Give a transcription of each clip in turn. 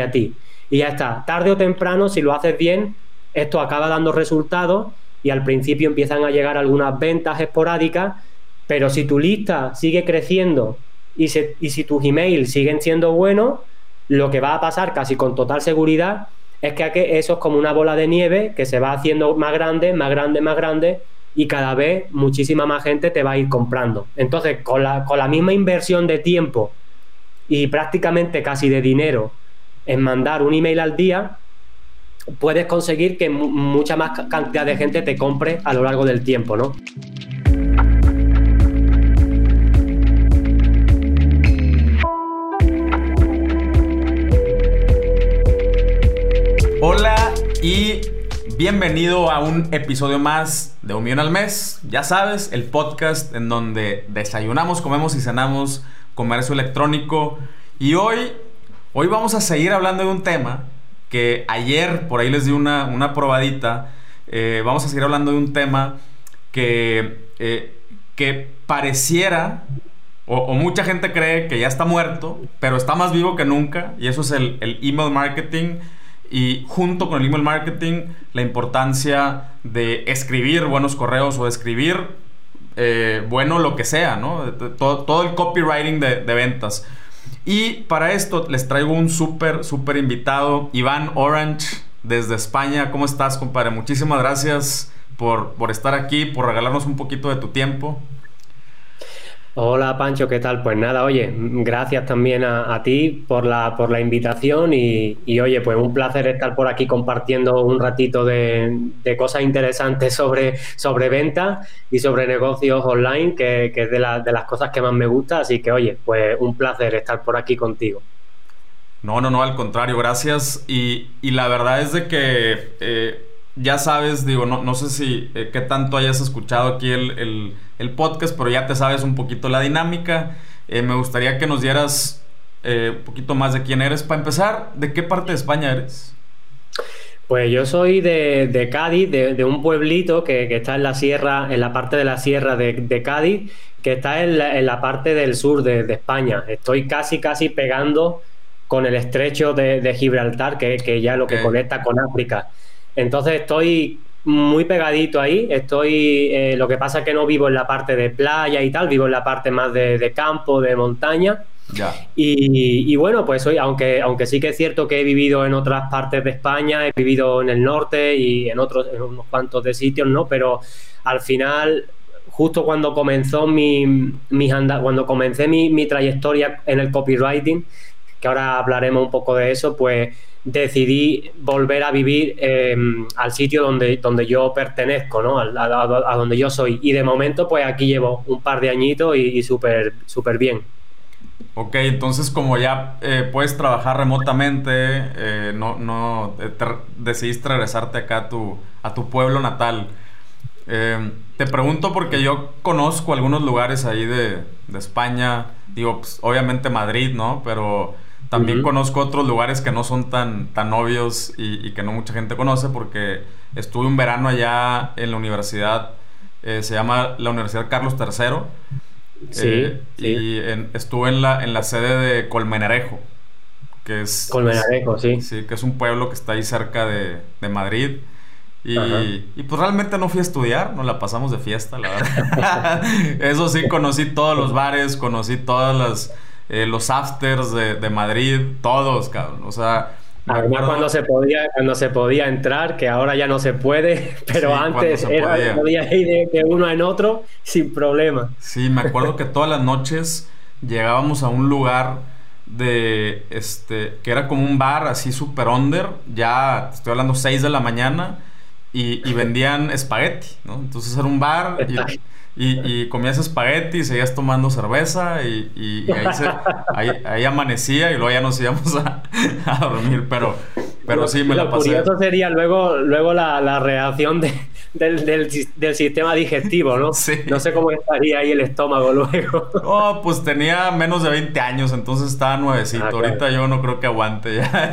a ti. Y ya está. Tarde o temprano, si lo haces bien, esto acaba dando resultados y al principio empiezan a llegar algunas ventas esporádicas, pero si tu lista sigue creciendo y, y si tus emails siguen siendo buenos, lo que va a pasar casi con total seguridad es que eso es como una bola de nieve que se va haciendo más grande, más grande, más grande y cada vez muchísima más gente te va a ir comprando. Entonces, con la, con la misma inversión de tiempo y prácticamente casi de dinero en mandar un email al día, puedes conseguir que mucha más cantidad de gente te compre a lo largo del tiempo, ¿no? Hola y bienvenido a un episodio más de Un Millón al Mes. Ya sabes, el podcast en donde desayunamos, comemos y cenamos comercio electrónico. Y hoy, hoy vamos a seguir hablando de un tema que ayer por ahí les di una, una probadita. Eh, vamos a seguir hablando de un tema que, eh, que pareciera, o, mucha gente cree que ya está muerto, pero está más vivo que nunca, y eso es el, email marketing. Y junto con el email marketing, la importancia de escribir buenos correos o de escribir eh, bueno lo que sea, ¿no? Todo, todo el copywriting de ventas. Y para esto les traigo un súper, súper invitado, Iván Orange, desde España. ¿Cómo estás, compadre? Muchísimas gracias por, por estar aquí, por regalarnos un poquito de tu tiempo. Hola Pancho, ¿qué tal? Pues nada, oye, gracias también a, ti por la, por la invitación y, oye, pues un placer estar por aquí compartiendo un ratito de, cosas interesantes sobre, sobre ventas y sobre negocios online, que, es de, de las cosas que más me gusta, así que oye, pues un placer estar por aquí contigo. No, no, no, al contrario, gracias. Y, la verdad es de que eh, ya sabes, digo, no, no sé si eh, qué tanto hayas escuchado aquí el el podcast, pero ya te sabes un poquito la dinámica. Eh, me gustaría que nos dieras eh, un poquito más de quién eres. Para empezar, ¿de qué parte de España eres? Pues yo soy de, Cádiz, de, un pueblito que, está en la sierra, en la parte de la sierra de, Cádiz, que está en la, parte del sur de, España. Estoy casi, casi pegando con el estrecho de, Gibraltar, que, que ya lo que conecta con África. Entonces estoy muy pegadito ahí. Estoy, eh, lo que pasa es que no vivo en la parte de playa y tal, vivo en la parte más de, campo, de montaña. Y, bueno, pues hoy, aunque, aunque sí que es cierto que he vivido en otras partes de España, he vivido en el norte y en otros, en unos cuantos de sitios, ¿no? Pero al final, justo cuando comenzó mi, mi cuando comencé mi, mi trayectoria en el copywriting, que ahora hablaremos un poco de eso, pues decidí volver a vivir em, al sitio donde, donde yo pertenezco, ¿no? A, donde yo soy. Y de momento, pues aquí llevo un par de añitos y, súper súper bien. Ok, entonces como ya eh, puedes trabajar remotamente, eh, no, no eh, decidiste regresarte acá a tu, a tu pueblo natal. Em, te pregunto porque yo conozco algunos lugares ahí de, de España, digo, pues, obviamente Madrid, ¿no? Pero también conozco otros lugares que no son tan, tan obvios y, que no mucha gente conoce porque estuve un verano allá en la universidad, eh, se llama la Universidad Carlos III. Sí, eh, Y estuve en la, en la sede de Colmenarejo, que es... Colmenarejo, sí. Sí, que es un pueblo que está ahí cerca de, Madrid. Y, y, pues realmente no fui a estudiar, nos la pasamos de fiesta, la verdad. Eso sí, conocí todos los bares, conocí todas las eh, los afters de, Madrid, todos, cabrón. O sea. Además, cuando se podía, cuando se podía entrar, que ahora ya no se puede, pero antes era, podía. ir de, uno en otro sin problema. Sí, me acuerdo que todas las noches llegábamos a un lugar de este que era como un bar así super under, ya estoy hablando 6 de la mañana y, vendían espagueti, ¿no? Entonces era un bar y y, comías espagueti y seguías tomando cerveza y, ahí, amanecía y luego ya nos íbamos a, dormir, pero, pero sí me la pasé. Lo curioso sería luego, luego la, reacción de, del, sistema digestivo, ¿no? Sí. No sé cómo estaría ahí el estómago luego. Oh, pues tenía menos de 20 años, entonces estaba nuevecito. Ah, Ahorita yo no creo que aguante ya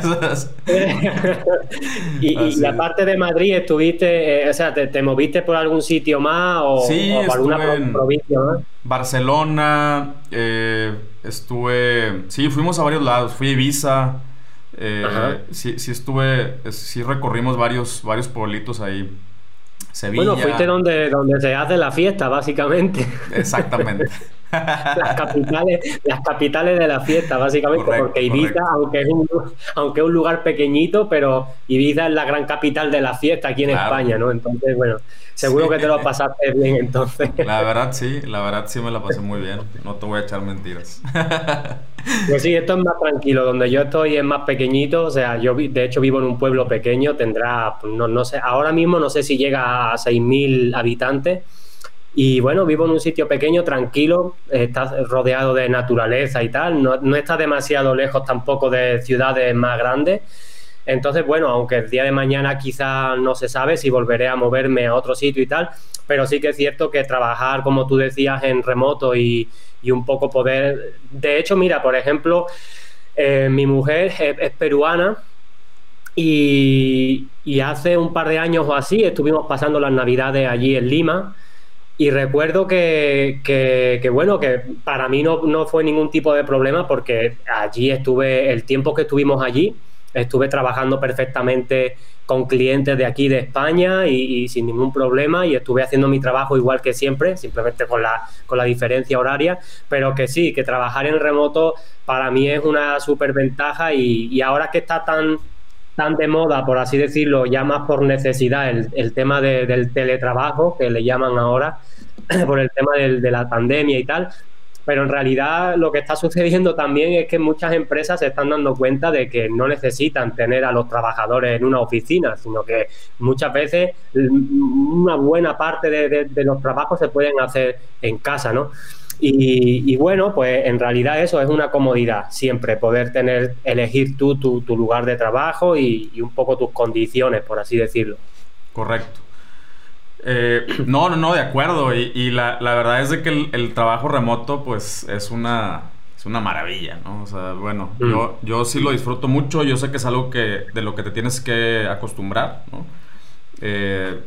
y, aparte de Madrid, ¿estuviste, eh, o sea, te, moviste por algún sitio más o, sí, o por alguna provincia más? Barcelona, eh, estuve, sí, fuimos a varios lados. Fui a Ibiza, Eh, sí, sí estuve, sí recorrimos varios, varios pueblitos ahí. Sevilla. Bueno, fuiste donde, donde se hace la fiesta, básicamente. Exactamente. las capitales, las capitales de la fiesta, básicamente, porque Ibiza, aunque es, un, aunque es un lugar pequeñito, pero Ibiza es la gran capital de la fiesta aquí en España, ¿no? Entonces, bueno, seguro que te lo pasaste bien entonces. La verdad sí, la verdad sí me la pasé muy bien, no te voy a echar mentiras. Pues sí, esto es más tranquilo, donde yo estoy es más pequeñito, o sea, yo de hecho vivo en un pueblo pequeño, tendrá, no, no sé, ahora mismo no sé si llega a 6.000 habitantes, y bueno, vivo en un sitio pequeño, tranquilo, está rodeado de naturaleza y tal, no, no está demasiado lejos tampoco de ciudades más grandes. Entonces, bueno, aunque el día de mañana quizá no se sabe si volveré a moverme a otro sitio y tal, pero sí que es cierto que trabajar, como tú decías, en remoto y, y un poco poder... De hecho, mira, por ejemplo, eh, mi mujer es, peruana y, y, hace un par de años o así estuvimos pasando las navidades allí en Lima y recuerdo que, que, bueno, que para mí no, no, fue ningún tipo de problema porque allí estuve, el tiempo que estuvimos allí, estuve trabajando perfectamente con clientes de aquí de España y, sin ningún problema y estuve haciendo mi trabajo igual que siempre, simplemente con la, con la diferencia horaria, pero que sí, que trabajar en remoto para mí es una súper ventaja y, y ahora que está tan tan de moda, por así decirlo, ya más por necesidad, el, tema del teletrabajo, que le llaman ahora, por el tema de la pandemia y tal. Pero en realidad lo que está sucediendo también es que muchas empresas se están dando cuenta de que no necesitan tener a los trabajadores en una oficina, sino que muchas veces una buena parte de los trabajos se pueden hacer en casa, ¿no? Y, bueno, pues en realidad eso es una comodidad, siempre poder tener, elegir tú tu, lugar de trabajo y, un poco tus condiciones, por así decirlo. Correcto. Eh, no, no, no, de acuerdo. Y, la, verdad es de que el, trabajo remoto, pues, es una, es una maravilla, ¿no? O sea, bueno, mm. yo, yo sí lo disfruto mucho. Yo sé que es algo que, de lo que te tienes que acostumbrar, ¿no? Eh,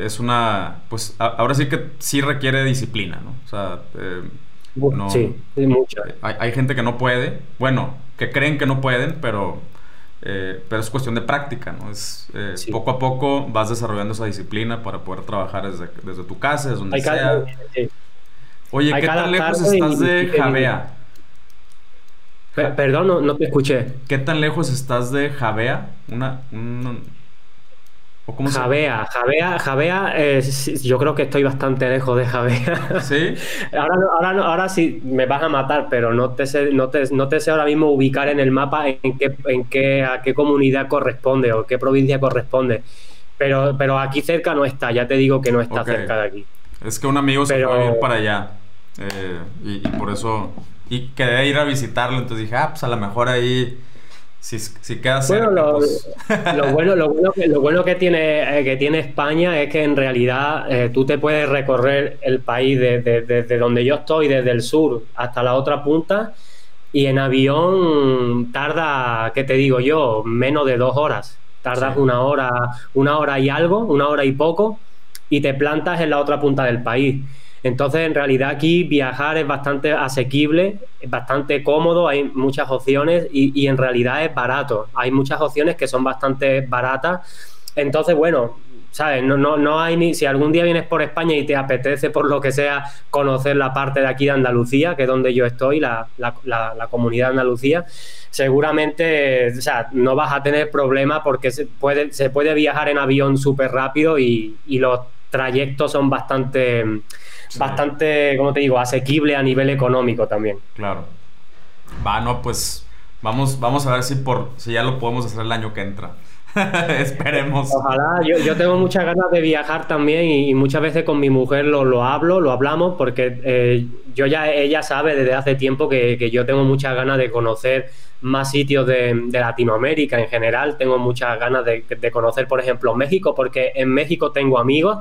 es una, pues ahora sí que sí requiere disciplina, ¿no? O sea, eh, sí, mucha. Hay, gente que no puede, bueno, que creen que no pueden, pero, eh, pero es cuestión de práctica, ¿no? Es, Poco a poco vas desarrollando esa disciplina para poder trabajar desde, desde tu casa, desde donde sea. Oye, ¿qué tan lejos estás de Javea? Perdón, no, no, te escuché. ¿Qué tan lejos estás de Javea? Una, Javea, Javea, Javea, yo creo que estoy bastante lejos de Javea. ¿Sí? ahora, ahora, ahora sí me vas a matar, pero no te, sé, no, te, no te sé ahora mismo ubicar en el mapa en qué, en qué, a qué comunidad corresponde o qué provincia corresponde. Pero, pero aquí cerca no está, ya te digo que no está cerca de aquí. Es que un amigo se fue a ir para allá. Eh, y, y, por eso. Y quería ir a visitarlo, entonces dije, ah, pues a lo mejor ahí si, si queda bueno, lo, pues. lo, bueno, lo, bueno, que, lo bueno que tiene, eh, que tiene España es que en realidad eh, tú te puedes recorrer el país desde, donde yo estoy, desde el sur hasta la otra punta, y en avión tarda, ¿qué te digo yo? Menos de dos horas. Tardas una hora, una hora y algo, una hora y poco, y te plantas en la otra punta del país. Entonces, en realidad aquí viajar es bastante asequible, es bastante cómodo, hay muchas opciones y, en realidad es barato. Hay muchas opciones que son bastante baratas. Entonces, bueno, ¿sabes? No, no, no hay ni. Si algún día vienes por España y te apetece, por lo que sea, conocer la parte de aquí de Andalucía, que es donde yo estoy, la, comunidad de Andalucía, seguramente, o sea, no vas a tener problema porque se puede, se puede viajar en avión súper rápido y, y los trayectos son bastante bastante, como te digo, asequible a nivel económico también. Claro. Va, no, pues vamos, vamos a ver si, por, si ya lo podemos hacer el año que entra. Esperemos. Ojalá, yo, tengo muchas ganas de viajar también y, muchas veces con mi mujer lo, lo hablo, lo hablamos, porque eh, yo ya, ella sabe desde hace tiempo que, yo tengo muchas ganas de conocer más sitios de, Latinoamérica en general, tengo muchas ganas de, de, conocer, por ejemplo, México, porque en México tengo amigos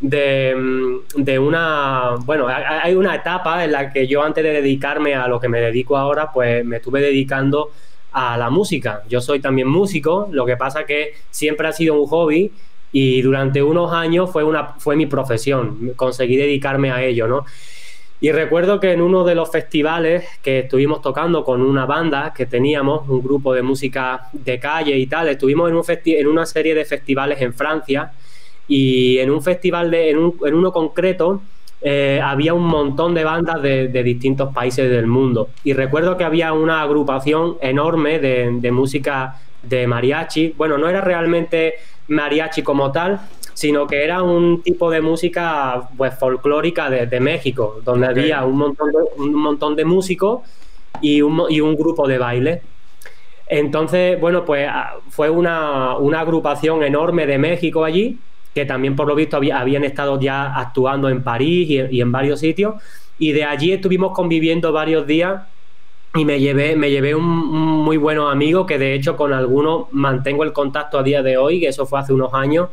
de, de, una, bueno, hay una etapa en la que yo antes de dedicarme a lo que me dedico ahora, pues me estuve dedicando a la música. Yo soy también músico, lo que pasa que siempre ha sido un hobby y durante unos años fue, una, fue mi profesión, conseguí dedicarme a ello, ¿no? Y recuerdo que en uno de los festivales que estuvimos tocando con una banda que teníamos, un grupo de música de calle y tal, estuvimos en, un en una serie de festivales en Francia y en un festival, de, en, uno concreto, eh, había un montón de bandas de, distintos países del mundo. Y recuerdo que había una agrupación enorme de, de música de mariachi. Bueno, no era realmente mariachi como tal, sino que era un tipo de música pues folclórica de, México, donde había un montón de, un montón de músicos y un, y un, grupo de baile. Entonces, bueno, pues ah, fue una, agrupación enorme de México allí, que también por lo visto habían estado ya actuando en París y, en varios sitios, y de allí estuvimos conviviendo varios días y me llevé, me llevé un, muy buenos amigos que de hecho con algunos mantengo el contacto a día de hoy, que eso fue hace unos años,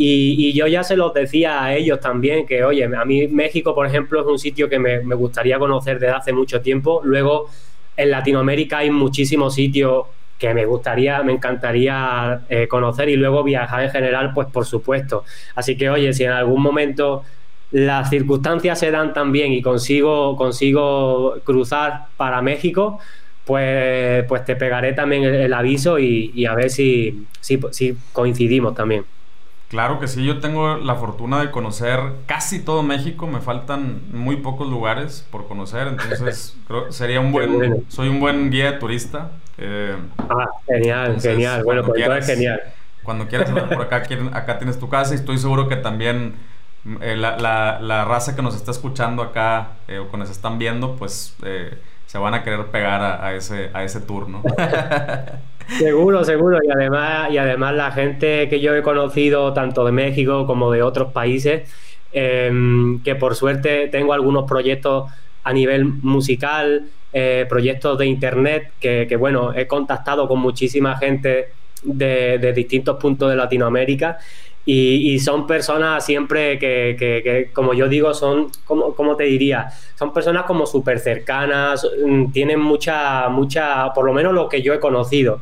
y, yo ya se los decía a ellos también, que oye, a mí México, por ejemplo, es un sitio que me, gustaría conocer desde hace mucho tiempo. Luego, en Latinoamérica hay muchísimos sitios que me gustaría, me encantaría eh, conocer y luego viajar en general, pues por supuesto. Así que, oye, si en algún momento las circunstancias se dan también y consigo, consigo cruzar para México, pues, pues te pegaré también el, aviso y, a ver si, si coincidimos también. Claro que sí, yo tengo la fortuna de conocer casi todo México, me faltan muy pocos lugares por conocer, entonces creo sería un buen, soy un buen guía de turista. Eh, ah, genial, genial, bueno, pues es genial. Cuando quieras por acá, acá tienes tu casa y estoy seguro que también eh, la, la, raza que nos está escuchando acá eh, o que nos están viendo, pues se van a querer pegar a, ese, a ese tour, ¿no? Seguro, seguro. Y además, y además la gente que yo he conocido, tanto de México como de otros países, em, que por suerte tengo algunos proyectos a nivel musical, eh, proyectos de internet, que, bueno, he contactado con muchísima gente de, distintos puntos de Latinoamérica. Y, son personas siempre que, como yo digo, son, como, como te diría, son personas como súper cercanas, mm, tienen mucha, mucha, por lo menos lo que yo he conocido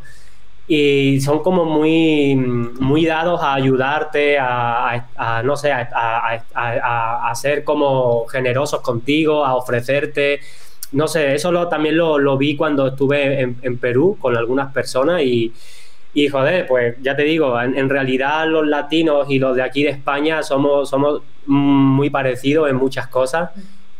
y son como muy, muy dados a ayudarte, a, no sé, a, ser como generosos contigo, a ofrecerte. No sé, eso lo, también lo, vi cuando estuve en, Perú con algunas personas y, y joder, pues ya te digo, en, realidad los latinos y los de aquí de España somos, somos muy parecidos en muchas cosas.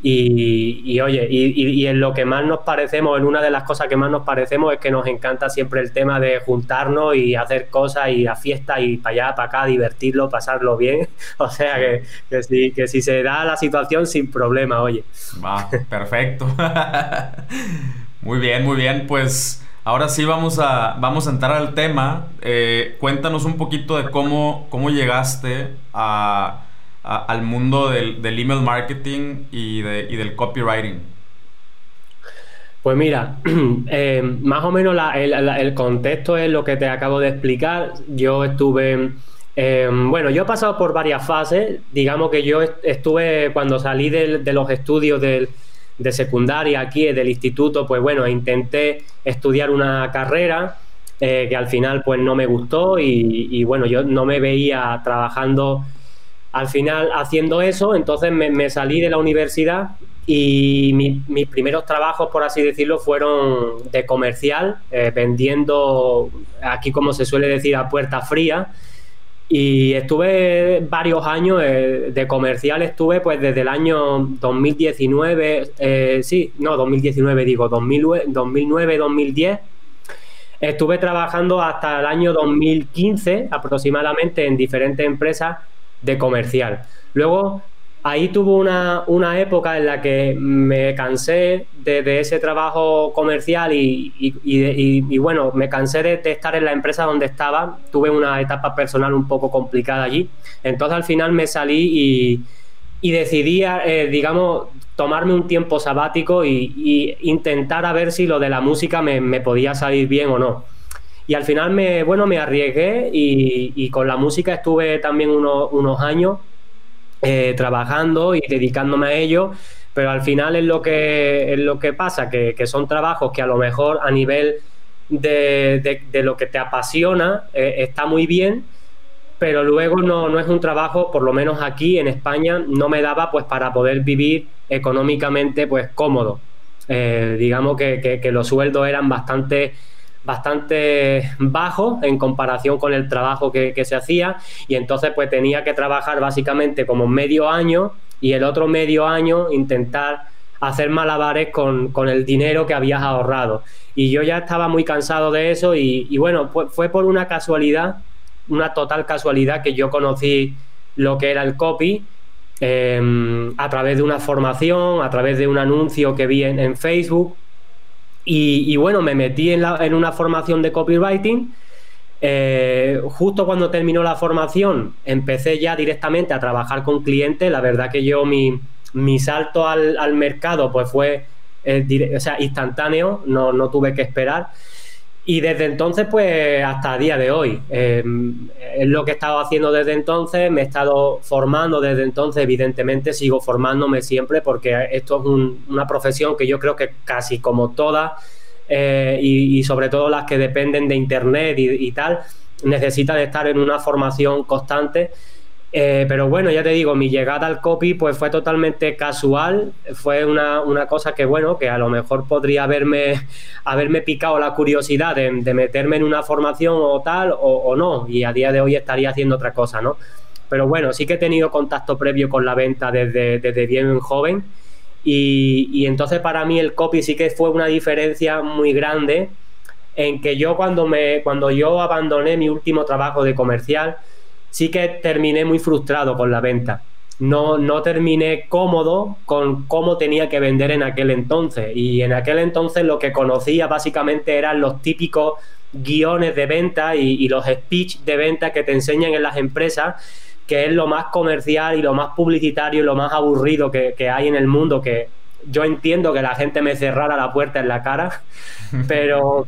Y, oye, y, en lo que más nos parecemos, en una de las cosas que más nos parecemos es que nos encanta siempre el tema de juntarnos y hacer cosas y a fiesta y para allá, para acá, divertirlo, pasarlo bien. O sea que, que, si, que si se da la situación sin problema, oye. Va, perfecto. muy bien, muy bien. Pues ahora sí vamos a, vamos a entrar al tema. Eh, cuéntanos un poquito de cómo, cómo llegaste a al mundo del, email marketing y, del copywriting? Pues mira, eh, más o menos el, contexto es lo que te acabo de explicar. Yo estuve, eh, bueno, yo he pasado por varias fases. Digamos que yo estuve cuando salí de, los estudios de secundaria aquí, del instituto, pues bueno, intenté estudiar una carrera eh, que al final pues no me gustó y, y, bueno, yo no me veía trabajando al final, haciendo eso, entonces me, salí de la universidad y mis primeros trabajos, por así decirlo, fueron de comercial, eh, vendiendo, aquí como se suele decir, a puerta fría. Y estuve varios años eh, de comercial, estuve pues desde el año 2019, eh, sí, no, 2019 digo, 2009, 2010. Estuve trabajando hasta el año 2015 aproximadamente en diferentes empresas de comercial. Luego, ahí tuvo una, una época en la que me cansé de, ese trabajo comercial y, y, bueno, me cansé de, estar en la empresa donde estaba. Tuve una etapa personal un poco complicada allí. Entonces al final me salí y, decidí, eh, digamos, tomarme un tiempo sabático y, intentar a ver si lo de la música me podía salir bien o no. Y al final me, bueno, me arriesgué y, con la música estuve también unos años eh, trabajando y dedicándome a ello, pero al final es lo que, es lo que pasa, que, son trabajos que a lo mejor a nivel de, lo que te apasiona eh, está muy bien, pero luego no, no es un trabajo, por lo menos aquí en España, no me daba pues para poder vivir económicamente pues cómodo. Eh, digamos que, los sueldos eran bastante bastante bajos en comparación con el trabajo que, se hacía y entonces pues tenía que trabajar básicamente como medio año y el otro medio año intentar hacer malabares con, el dinero que habías ahorrado. Y yo ya estaba muy cansado de eso y, bueno, fue, por una casualidad, una total casualidad que yo conocí lo que era el copy em, a través de una formación, a través de un anuncio que vi en, Facebook. Y, bueno, me metí en, en, una formación de copywriting. Eh, justo cuando terminó la formación, empecé ya directamente a trabajar con clientes. La verdad que yo mi, mi salto al, mercado pues fue eh, sea, instantáneo, no, no, tuve que esperar. Y desde entonces, pues hasta día de hoy. Em, es lo que he estado haciendo desde entonces, me he estado formando desde entonces, evidentemente sigo formándome siempre porque esto es una profesión que yo creo que casi como todas, eh, y, sobre todo las que dependen de Internet y, y tal, necesita de estar en una formación constante eh, pero bueno, ya te digo, mi llegada al copy pues fue totalmente casual, fue una, cosa que bueno, que a lo mejor podría haberme, haberme picado la curiosidad de, meterme en una formación o tal, o, no, y a día de hoy estaría haciendo otra cosa, ¿no? Pero bueno, sí que he tenido contacto previo con la venta desde, desde bien joven, y, y entonces para mí el copy sí que fue una diferencia muy grande en que yo cuando, me, cuando yo abandoné mi último trabajo de comercial, sí que terminé muy frustrado con la venta. No, no terminé cómodo con cómo tenía que vender en aquel entonces. Y en aquel entonces lo que conocía básicamente eran los típicos guiones de venta y, los speech de venta que te enseñan en las empresas, que es lo más comercial y lo más publicitario y lo más aburrido que, que hay en el mundo, que yo entiendo que la gente me cerrara la puerta en la cara, pero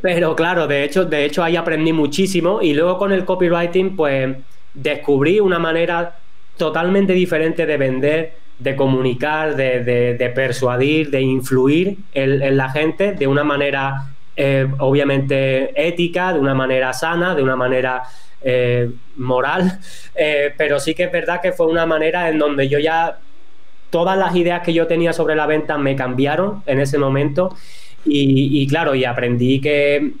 pero claro, de hecho, de hecho ahí aprendí muchísimo y luego con el copywriting pues descubrí una manera totalmente diferente de vender, de comunicar, de, persuadir, de influir en, la gente de una manera eh, obviamente ética, de una manera sana, de una manera eh, moral, eh, pero sí que es verdad que fue una manera en donde yo ya todas las ideas que yo tenía sobre la venta me cambiaron en ese momento y, claro, y aprendí que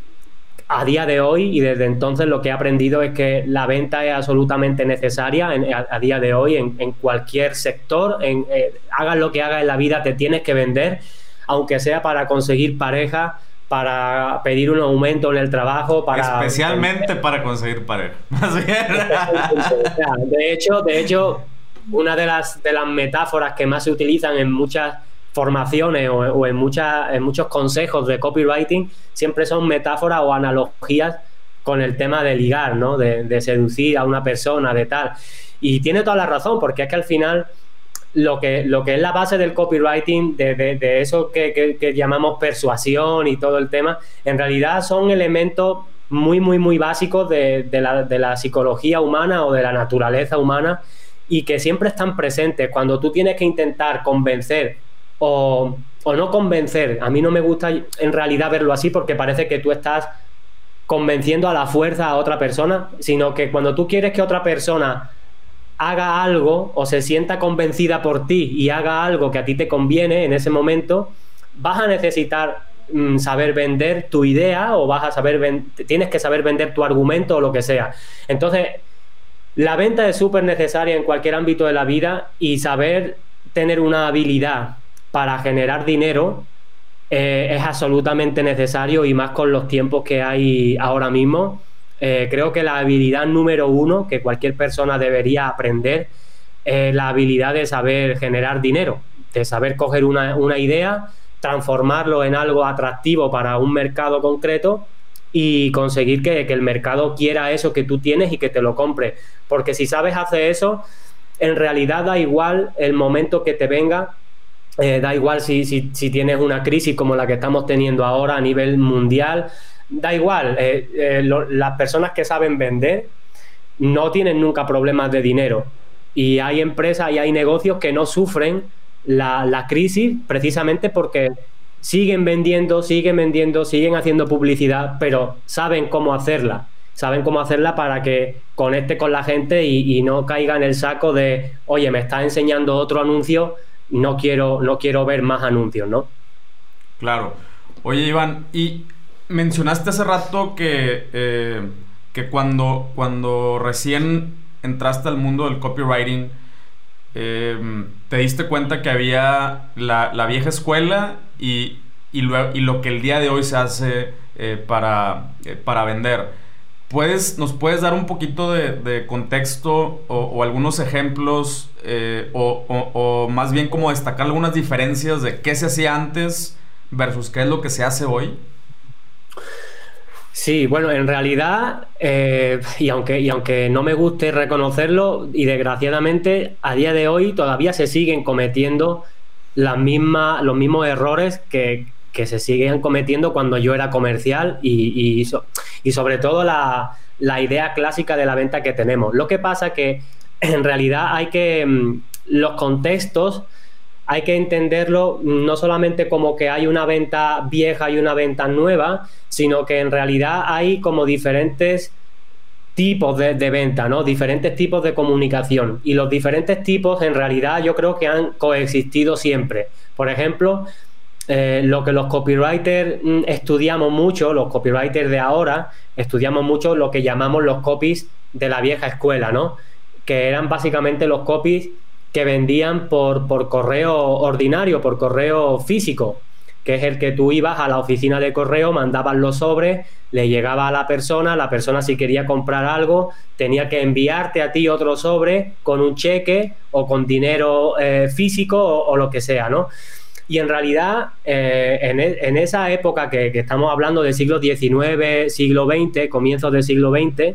a día de hoy y desde entonces lo que he aprendido es que la venta es absolutamente necesaria a, día de hoy en, cualquier sector. En, eh, hagas lo que hagas en la vida, te tienes que vender, aunque sea para conseguir pareja, para pedir un aumento en el trabajo, para... Especialmente para conseguir pareja. de hecho, de hecho, una de las, de las metáforas que más se utilizan en muchas formaciones o, en, muchos consejos de copywriting siempre son metáforas o analogías con el tema de ligar, ¿no? De, seducir a una persona, de tal. Y tiene toda la razón, porque es que al final lo que, lo que es la base del copywriting, de, eso que, llamamos persuasión y todo el tema, en realidad son elementos muy, muy, muy básicos de la psicología humana o de la naturaleza humana y que siempre están presentes. Cuando tú tienes que intentar convencer o, no convencer. A mí no me gusta en realidad verlo así porque parece que tú estás convenciendo a la fuerza a otra persona, sino que cuando tú quieres que otra persona haga algo o se sienta convencida por ti y haga algo que a ti te conviene en ese momento, vas a necesitar mm, saber vender tu idea o vas a saber tienes que saber vender tu argumento o lo que sea. Entonces, la venta es súper necesaria en cualquier ámbito de la vida y saber tener una habilidad para generar dinero eh, es absolutamente necesario y más con los tiempos que hay ahora mismo. Eh, creo que la habilidad número uno que cualquier persona debería aprender es la habilidad de saber generar dinero, de saber coger una, idea, transformarlo en algo atractivo para un mercado concreto y conseguir que, que, el mercado quiera eso que tú tienes y que te lo compre. Porque si sabes hacer eso, en realidad da igual el momento que te venga, eh, da igual si, si, tienes una crisis como la que estamos teniendo ahora a nivel mundial, da igual, eh, eh, las personas que saben vender no tienen nunca problemas de dinero. Y hay empresas y hay negocios que no sufren la, la crisis precisamente porque siguen vendiendo, siguen vendiendo, siguen haciendo publicidad, pero saben cómo hacerla. Saben cómo hacerla para que conecte con la gente y, no caiga en el saco de, oye, me está enseñando otro anuncio, no quiero, no quiero ver más anuncios, ¿no? Claro. Oye, Iván, y mencionaste hace rato que, eh, que cuando, cuando recién entraste al mundo del copywriting, eh, te diste cuenta que había la, vieja escuela y, y, lo, que el día de hoy se hace eh, para, para vender. ¿Puedes, ¿Nos puedes dar un poquito de, contexto o, algunos ejemplos o, o, más bien como destacar algunas diferencias de qué se hacía antes versus qué es lo que se hace hoy? Sí, bueno, en realidad, eh, y, aunque, y aunque no me guste reconocerlo, y desgraciadamente a día de hoy todavía se siguen cometiendo las los mismos errores que, se siguen cometiendo cuando yo era comercial y, y, sobre todo la, la, idea clásica de la venta que tenemos. Lo que pasa que en realidad hay que mm, los contextos hay que entenderlo no solamente como que hay una venta vieja y una venta nueva, sino que en realidad hay como diferentes tipos de, venta, ¿no? Diferentes tipos de comunicación. Y los diferentes tipos en realidad yo creo que han coexistido siempre. Por ejemplo, eh, lo que los copywriters mm, estudiamos mucho, los copywriters de ahora, estudiamos mucho lo que llamamos los copies de la vieja escuela, ¿no? Que eran básicamente los copies que vendían por, por correo ordinario, por correo físico, que es el que tú ibas a la oficina de correo, mandabas los sobres, le llegaba a la persona, la persona si quería comprar algo tenía que enviarte a ti otro sobre con un cheque o con dinero eh, físico o, lo que sea, ¿no? Y en realidad, eh, e, en, esa época que, estamos hablando del siglo XIX, siglo XX, comienzos del siglo XX,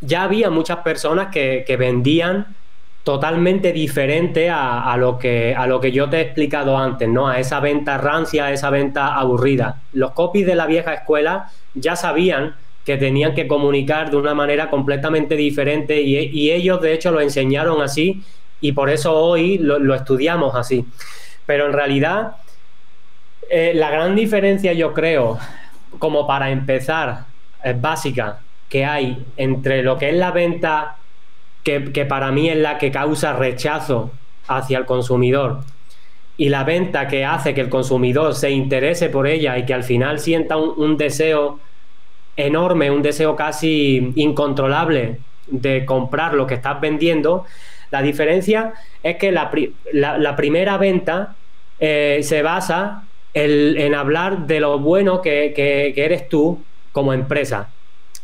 ya había muchas personas que, vendían totalmente diferente a, lo que, a lo que yo te he explicado antes, ¿no? A esa venta rancia, a esa venta aburrida. Los copies de la vieja escuela ya sabían que tenían que comunicar de una manera completamente diferente y, ellos de hecho lo enseñaron así y por eso hoy lo, estudiamos así. Pero en realidad eh, la gran diferencia yo creo, como para empezar, es básica, que hay entre lo que es la venta que, para mí es la que causa rechazo hacia el consumidor y la venta que hace que el consumidor se interese por ella y que al final sienta un, deseo enorme, un deseo casi incontrolable de comprar lo que estás vendiendo, la diferencia es que la, primera venta eh, se basa en, hablar de lo bueno que, que eres tú como empresa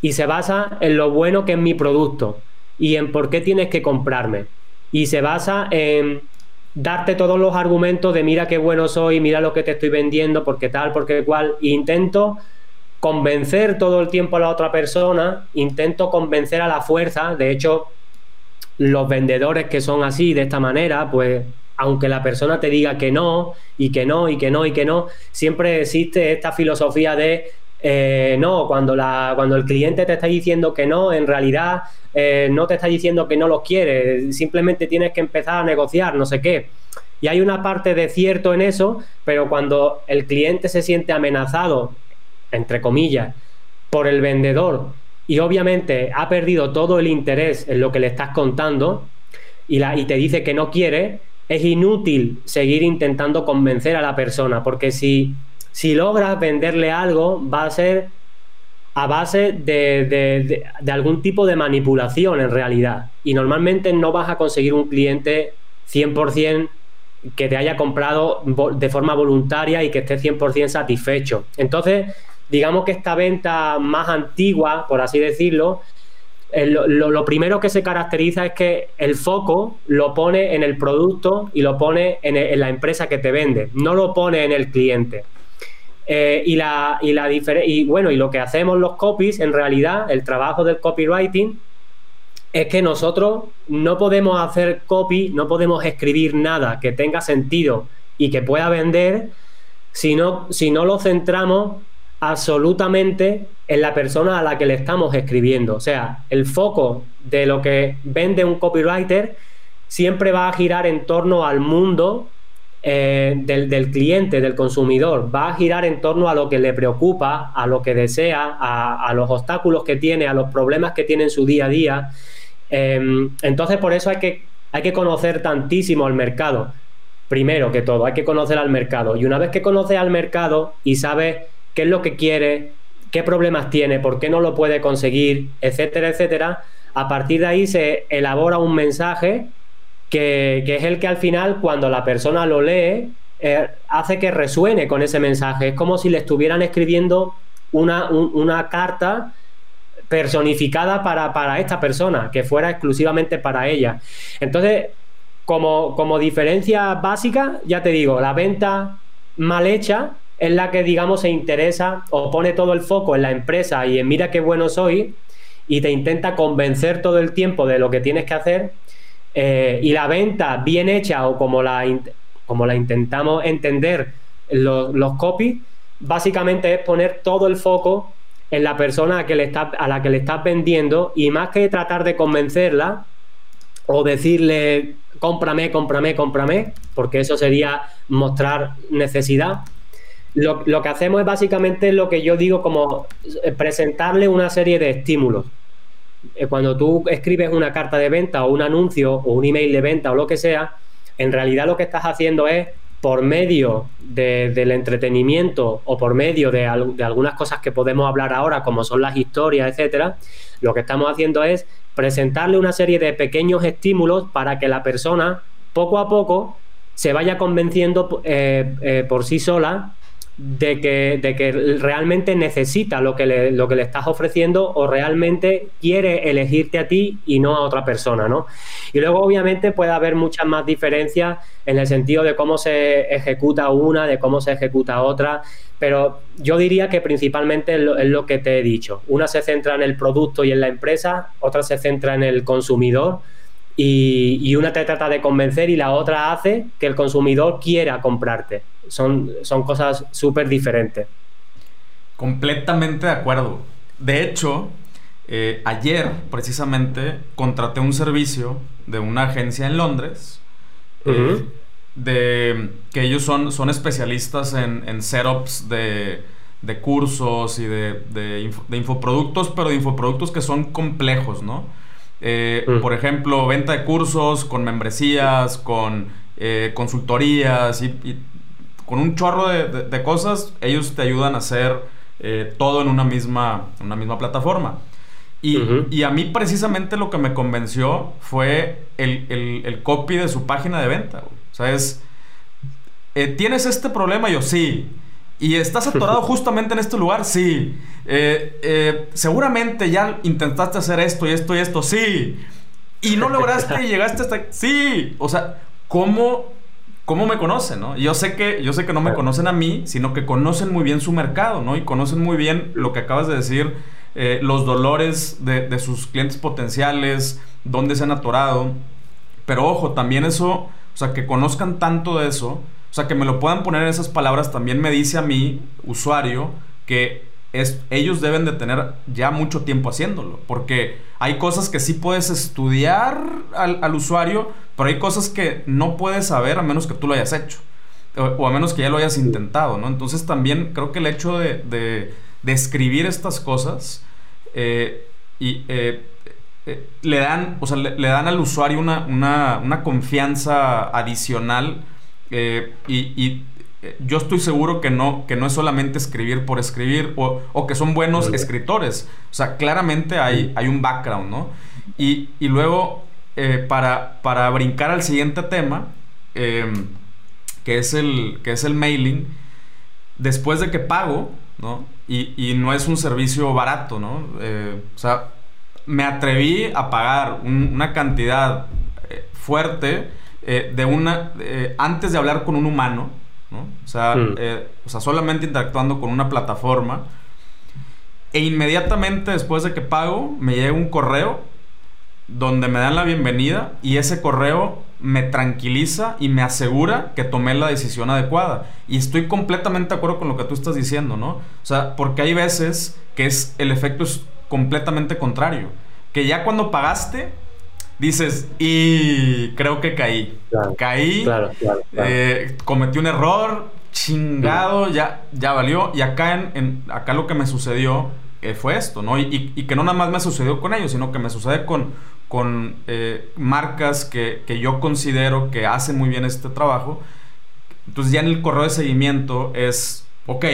y se basa en lo bueno que es mi producto y en por qué tienes que comprarme. Y se basa en darte todos los argumentos de mira qué bueno soy, mira lo que te estoy vendiendo, porque tal, porque cual. E intento convencer todo el tiempo a la otra persona, intento convencer a la fuerza. De hecho, los vendedores que son así, de esta manera, pues aunque la persona te diga que no, y que no, y que no, y que no, siempre existe esta filosofía de eh, no, cuando, la, cuando el cliente te está diciendo que no, en realidad eh, no te está diciendo que no lo quiere, simplemente tienes que empezar a negociar, no sé qué. Y hay una parte de cierto en eso, pero cuando el cliente se siente amenazado, entre comillas, por el vendedor y obviamente ha perdido todo el interés en lo que le estás contando y, la, y te dice que no quiere, es inútil seguir intentando convencer a la persona, porque si si logras venderle algo, va a ser a base de, algún tipo de manipulación en realidad. Y normalmente no vas a conseguir un cliente 100% que te haya comprado de forma voluntaria y que esté 100% satisfecho. Entonces, digamos que esta venta más antigua, por así decirlo, eh, lo, primero que se caracteriza es que el foco lo pone en el producto y lo pone en la empresa que te vende, no lo pone en el cliente. Eh, y, la, y, la y bueno, y lo que hacemos los copies, en realidad, el trabajo del copywriting, es que nosotros no podemos hacer copy, no podemos escribir nada que tenga sentido y que pueda vender si si no lo centramos absolutamente en la persona a la que le estamos escribiendo. O sea, el foco de lo que vende un copywriter siempre va a girar en torno al mundo eh, del, cliente, del consumidor, va a girar en torno a lo que le preocupa, a lo que desea, a, los obstáculos que tiene, a los problemas que tiene en su día a día. Em, entonces, por eso hay que, hay que conocer tantísimo al mercado. Primero que todo, hay que conocer al mercado. Y una vez que conoces al mercado y sabes qué es lo que quiere, qué problemas tiene, por qué no lo puede conseguir, etcétera, etcétera, a partir de ahí se elabora un mensaje que, es el que al final, cuando la persona lo lee, eh, hace que resuene con ese mensaje. Es como si le estuvieran escribiendo una, una carta personificada para, para, esta persona, que fuera exclusivamente para ella. Entonces, como, como diferencia básica, ya te digo, la venta mal hecha es la que, digamos, se interesa o pone todo el foco en la empresa y en mira qué bueno soy y te intenta convencer todo el tiempo de lo que tienes que hacer eh, y la venta bien hecha o como la, como la intentamos entender los, los copies, básicamente es poner todo el foco en la persona a, que le a la que le estás vendiendo y más que tratar de convencerla o decirle cómprame, cómprame, cómprame, porque eso sería mostrar necesidad. Lo, lo, que hacemos es básicamente lo que yo digo como presentarle una serie de estímulos. Eh, cuando tú escribes una carta de venta o un anuncio o un email de venta o lo que sea, en realidad lo que estás haciendo es por medio del entretenimiento o por medio de, algunas cosas que podemos hablar ahora, como son las historias, etcétera, lo que estamos haciendo es presentarle una serie de pequeños estímulos para que la persona poco a poco se vaya convenciendo eh, eh, por sí sola de que, de que realmente necesita lo que, le, lo que le estás ofreciendo o realmente quiere elegirte a ti y no a otra persona, ¿no? Y luego, obviamente, puede haber muchas más diferencias en el sentido de cómo se ejecuta una, de cómo se ejecuta otra, pero yo diría que principalmente es lo, que te he dicho. Una se centra en el producto y en la empresa, otra se centra en el consumidor. Y, y, una te trata de convencer y la otra hace que el consumidor quiera comprarte son, son cosas súper diferentes. Completamente de acuerdo. De hecho, eh, ayer precisamente contraté un servicio de una agencia en Londres. Eh, de que ellos son, son especialistas en, en setups de, de, cursos y de, de, infoproductos, pero de infoproductos que son complejos, ¿no? Eh, por ejemplo, venta de cursos con membresías, con consultorías y, con un chorro de, cosas, ellos te ayudan a hacer eh, todo en una misma, una misma plataforma. Y, a mí precisamente lo que me convenció fue el, copy de su página de venta. O sea, es, eh, ¿tienes este problema? Yo sí. ¿Y estás atorado justamente en este lugar? Sí. Eh, seguramente ya intentaste hacer esto y esto y esto. Sí. Y no lograste y llegaste hasta... Sí. O sea, ¿cómo cómo me conocen, ¿no? Yo sé que yo sé que no me conocen a mí, sino que conocen muy bien su mercado, ¿no? Y conocen muy bien lo que acabas de decir, eh, los dolores de, sus clientes potenciales, dónde se han atorado. Pero ojo, también eso, o sea, que conozcan tanto de eso, o sea, que me lo puedan poner en esas palabras, también me dice a mí, usuario, que es, ellos deben de tener ya mucho tiempo haciéndolo, porque hay cosas que sí puedes estudiar al, usuario, pero hay cosas que no puedes saber a menos que tú lo hayas hecho, o, a menos que ya lo hayas intentado, ¿no? Entonces también creo que el hecho de, escribir estas cosas eh, y, eh, eh, le, dan, o sea, le, dan al usuario una, una, confianza adicional y eh, yo estoy seguro que no, que no es solamente escribir por escribir o, que son buenos escritores. O sea, claramente hay, hay un background, ¿no? Y, luego, eh, para, para, brincar al siguiente tema, em, que, es el, que es el mailing, después de que pago, ¿no? Y, no es un servicio barato, ¿no? Eh, o sea, me atreví a pagar una cantidad fuerte de una, antes de hablar con un humano, o sea, hmm. eh, o sea, solamente interactuando con una plataforma. E inmediatamente después de que pago, me llega un correo donde me dan la bienvenida y ese correo me tranquiliza y me asegura que tomé la decisión adecuada. Y estoy completamente de acuerdo con lo que tú estás diciendo, ¿no? O sea, porque hay veces que es el efecto es completamente contrario. Que ya cuando pagaste, dices, y creo que caí. caí, eh, cometí un error, chingado, ya, ya valió. Y acá, en, acá lo que me sucedió eh, fue esto, ¿no? Y, que no nada más me sucedió con ellos, sino que me sucede con, con eh, marcas que, que, yo considero que hacen muy bien este trabajo. Entonces ya en el correo de seguimiento es, ok,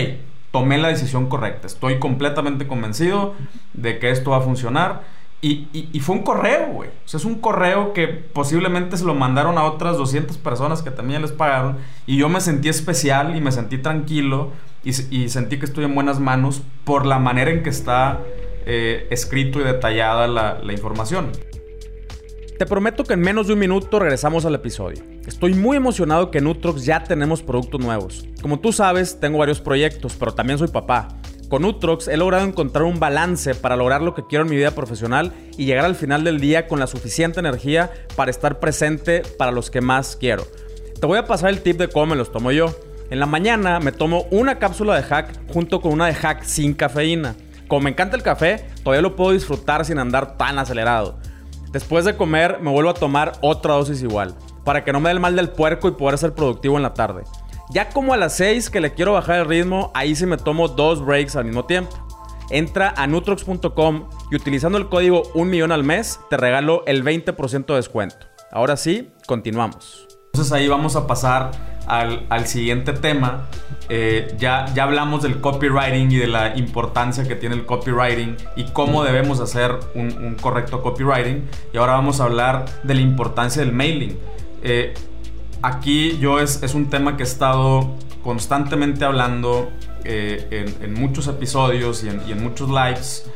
tomé la decisión correcta, estoy completamente convencido de que esto va a funcionar y, fue un correo, güey. O sea, es un correo que posiblemente se lo mandaron a otras 200 personas que también les pagaron. Y yo me sentí especial y me sentí tranquilo y, sentí que estoy en buenas manos por la manera en que está eh, escrito y detallada la, la información. Te prometo que en menos de un minuto regresamos al episodio. Estoy muy emocionado que en Utrox ya tenemos productos nuevos. Como tú sabes, tengo varios proyectos, pero también soy papá. Con Utrox he logrado encontrar un balance para lograr lo que quiero en mi vida profesional y llegar al final del día con la suficiente energía para estar presente para los que más quiero. Te voy a pasar el tip de cómo me los tomo yo. En la mañana me tomo una cápsula de hack junto con una de hack sin cafeína. Como me encanta el café, todavía lo puedo disfrutar sin andar tan acelerado. Después de comer me vuelvo a tomar otra dosis igual, para que no me dé el mal del puerco y poder ser productivo en la tarde. Ya como a las 6 que le quiero bajar el ritmo, ahí sí me tomo dos breaks al mismo tiempo. Entra a nutrox.com y utilizando el código 1 millón al mes te regalo el 20% de descuento. Ahora sí, continuamos. Entonces ahí vamos a pasar al, siguiente tema. Eh, ya, ya hablamos del copywriting y de la importancia que tiene el copywriting y cómo debemos hacer un, correcto copywriting. Y ahora vamos a hablar de la importancia del mailing. Eh, aquí yo es, es, un tema que he estado constantemente hablando eh, en, muchos episodios y en, muchos lives.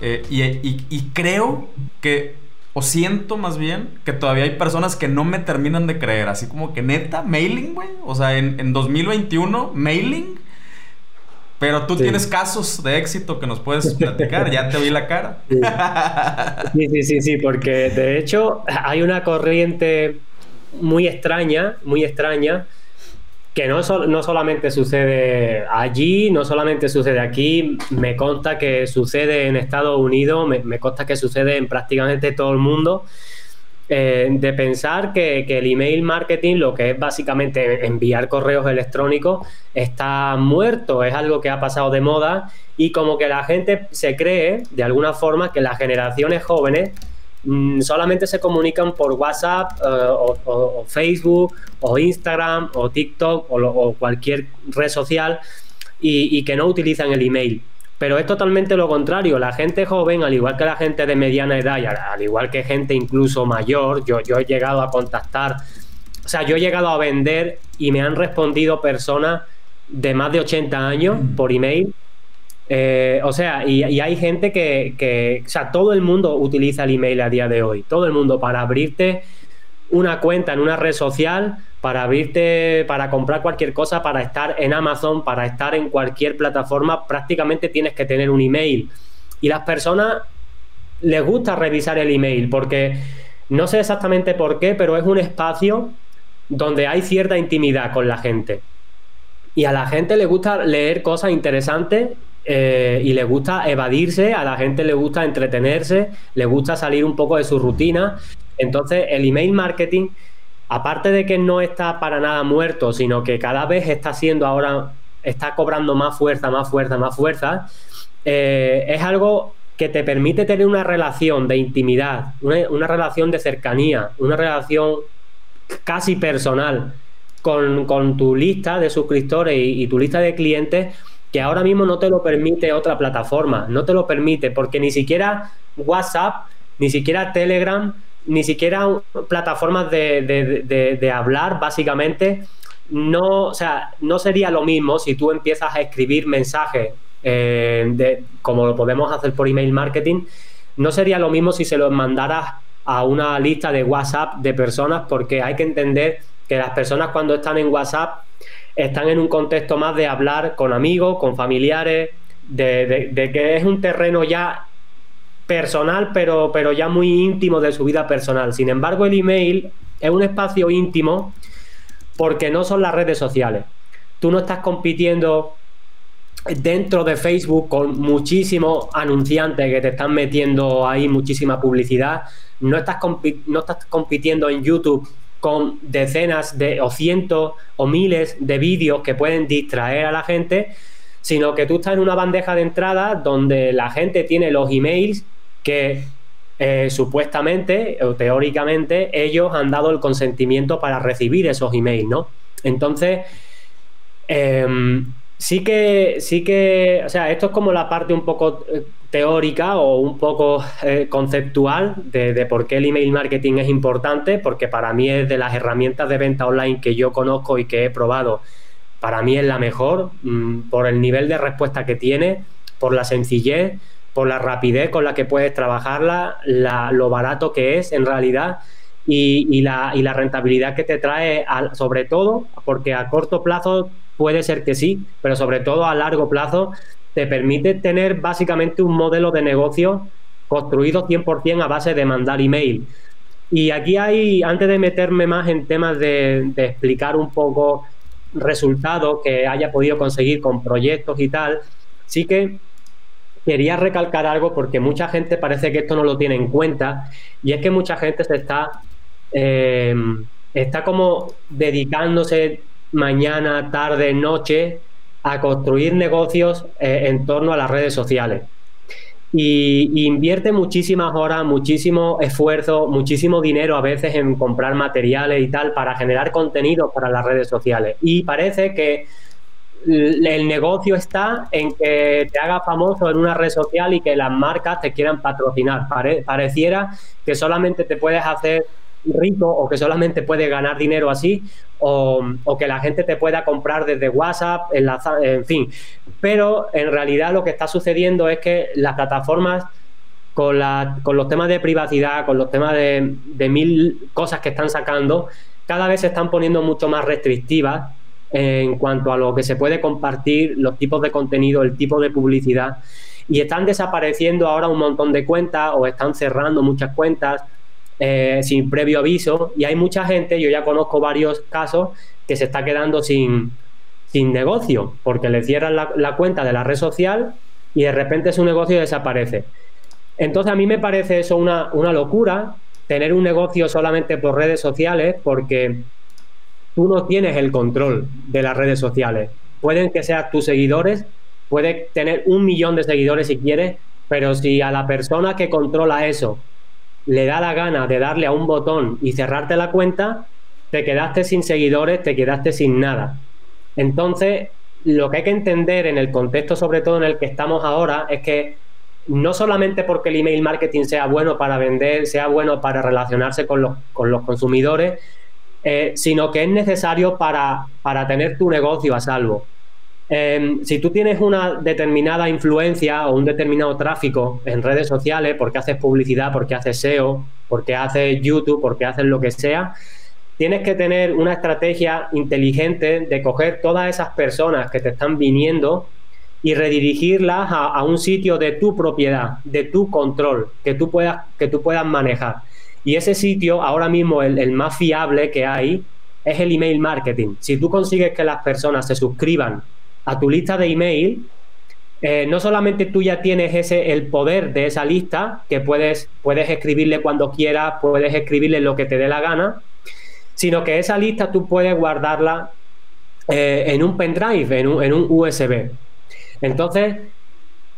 Eh, y, creo que, o siento más bien, que todavía hay personas que no me terminan de creer. Así como que neta, mailing, güey. O sea, en, 2021, mailing. Pero tú tienes casos de éxito que nos puedes platicar, ya te vi la cara. Sí. sí, sí, sí, porque de hecho hay una corriente muy extraña, muy extraña, que no, no solamente sucede allí, no solamente sucede aquí, me consta que sucede en Estados Unidos, me, consta que sucede en prácticamente todo el mundo, eh, de pensar que, que, el email marketing, lo que es básicamente enviar correos electrónicos, está muerto, es algo que ha pasado de moda y como que la gente se cree, de alguna forma, que las generaciones jóvenes Mm, solamente se comunican por WhatsApp eh, o, Facebook o Instagram o TikTok o, cualquier red social y, que no utilizan el email. Pero es totalmente lo contrario. La gente joven, al igual que la gente de mediana edad y al, igual que gente incluso mayor, yo, yo he llegado a contactar, o sea, yo he llegado a vender y me han respondido personas de más de 80 años por email eh, o sea, y, hay gente que, o sea, todo el mundo utiliza el email a día de hoy, todo el mundo para abrirte una cuenta en una red social, para abrirte, para comprar cualquier cosa, para estar en Amazon, para estar en cualquier plataforma, prácticamente tienes que tener un email. Y las personas les gusta revisar el email porque no sé exactamente por qué, pero es un espacio donde hay cierta intimidad con la gente. Y a la gente le gusta leer cosas interesantes eh, y le gusta evadirse, a la gente le gusta entretenerse, le gusta salir un poco de su rutina. Entonces, el email marketing, aparte de que no está para nada muerto, sino que cada vez está siendo ahora, está cobrando más fuerza, más fuerza, más fuerza, eh, es algo que te permite tener una relación de intimidad, una, relación de cercanía, una relación casi personal con, tu lista de suscriptores y tu lista de clientes que ahora mismo no te lo permite otra plataforma, no te lo permite, porque ni siquiera WhatsApp, ni siquiera Telegram, ni siquiera plataformas de, hablar, básicamente, no, o sea, no sería lo mismo si tú empiezas a escribir mensajes eh, como lo podemos hacer por email marketing, no sería lo mismo si se los mandaras a una lista de WhatsApp de personas, porque hay que entender que las personas cuando están en WhatsApp están en un contexto más de hablar con amigos, con familiares, de, que es un terreno ya personal, pero, pero ya muy íntimo de su vida personal. Sin embargo, el email es un espacio íntimo porque no son las redes sociales. Tú no estás compitiendo dentro de Facebook con muchísimos anunciantes que te están metiendo ahí muchísima publicidad. No estás, no estás compitiendo en YouTube con decenas de o cientos o miles de vídeos que pueden distraer a la gente, sino que tú estás en una bandeja de entrada donde la gente tiene los emails que eh, supuestamente o teóricamente ellos han dado el consentimiento para recibir esos emails, ¿no? Entonces, em, sí que, sí que, o sea, esto es como la parte un poco eh, teórica o un poco eh, conceptual de, por qué el email marketing es importante, porque para mí es de las herramientas de venta online que yo conozco y que he probado, para mí es la mejor, mm, por el nivel de respuesta que tiene, por la sencillez, por la rapidez con la que puedes trabajarla, lo barato que es en realidad. Y, la, y la rentabilidad que te trae, sobre todo, porque a corto plazo puede ser que sí, pero sobre todo a largo plazo te permite tener básicamente un modelo de negocio construido 100% a base de mandar email. Y aquí hay, antes de meterme más en temas de, explicar un poco resultados que haya podido conseguir con proyectos y tal, sí que quería recalcar algo porque mucha gente parece que esto no lo tiene en cuenta y es que mucha gente se está, eh, está como dedicándose mañana, tarde, noche a construir negocios eh, en torno a las redes sociales. Y, invierte muchísimas horas, muchísimo esfuerzo, muchísimo dinero a veces en comprar materiales y tal para generar contenido para las redes sociales. Y parece que el negocio está en que te hagas famoso en una red social y que las marcas te quieran patrocinar. pareciera que solamente te puedes hacer rico o que solamente puede ganar dinero así o, que la gente te pueda comprar desde WhatsApp, en fin. Pero en realidad lo que está sucediendo es que las plataformas con, la, con los temas de privacidad, con los temas de mil cosas que están sacando, cada vez se están poniendo mucho más restrictivas en cuanto a lo que se puede compartir, los tipos de contenido, el tipo de publicidad. Y están desapareciendo ahora un montón de cuentas o están cerrando muchas cuentas eh, sin previo aviso y hay mucha gente, yo ya conozco varios casos, que se está quedando sin, sin negocio porque le cierran la, cuenta de la red social y de repente su negocio desaparece. Entonces a mí me parece eso una, una locura, tener un negocio solamente por redes sociales porque tú no tienes el control de las redes sociales. Pueden que sean tus seguidores, puedes tener un millón de seguidores si quieres, pero si a la persona que controla eso le da la gana de darle a un botón y cerrarte la cuenta, te quedaste sin seguidores, te quedaste sin nada. Entonces, lo que hay que entender en el contexto, sobre todo en el que estamos ahora, es que no solamente porque el email marketing sea bueno para vender, sea bueno para relacionarse con los, con los consumidores, eh, sino que es necesario para tener tu negocio a salvo. Em, si tú tienes una determinada influencia o un determinado tráfico en redes sociales, porque haces publicidad, porque haces SEO, porque haces YouTube, porque haces lo que sea, tienes que tener una estrategia inteligente de coger todas esas personas que te están viniendo y redirigirlas a, un sitio de tu propiedad, de tu control, que tú puedas, que tú puedas manejar. Y ese sitio, ahora mismo el, el más fiable que hay, es el email marketing. Si tú consigues que las personas se suscriban a tu lista de email, eh, no solamente tú ya tienes ese, el poder de esa lista, que puedes, puedes escribirle cuando quieras, puedes escribirle lo que te dé la gana, sino que esa lista tú puedes guardarla eh, en un pendrive, en un, en un, USB. Entonces,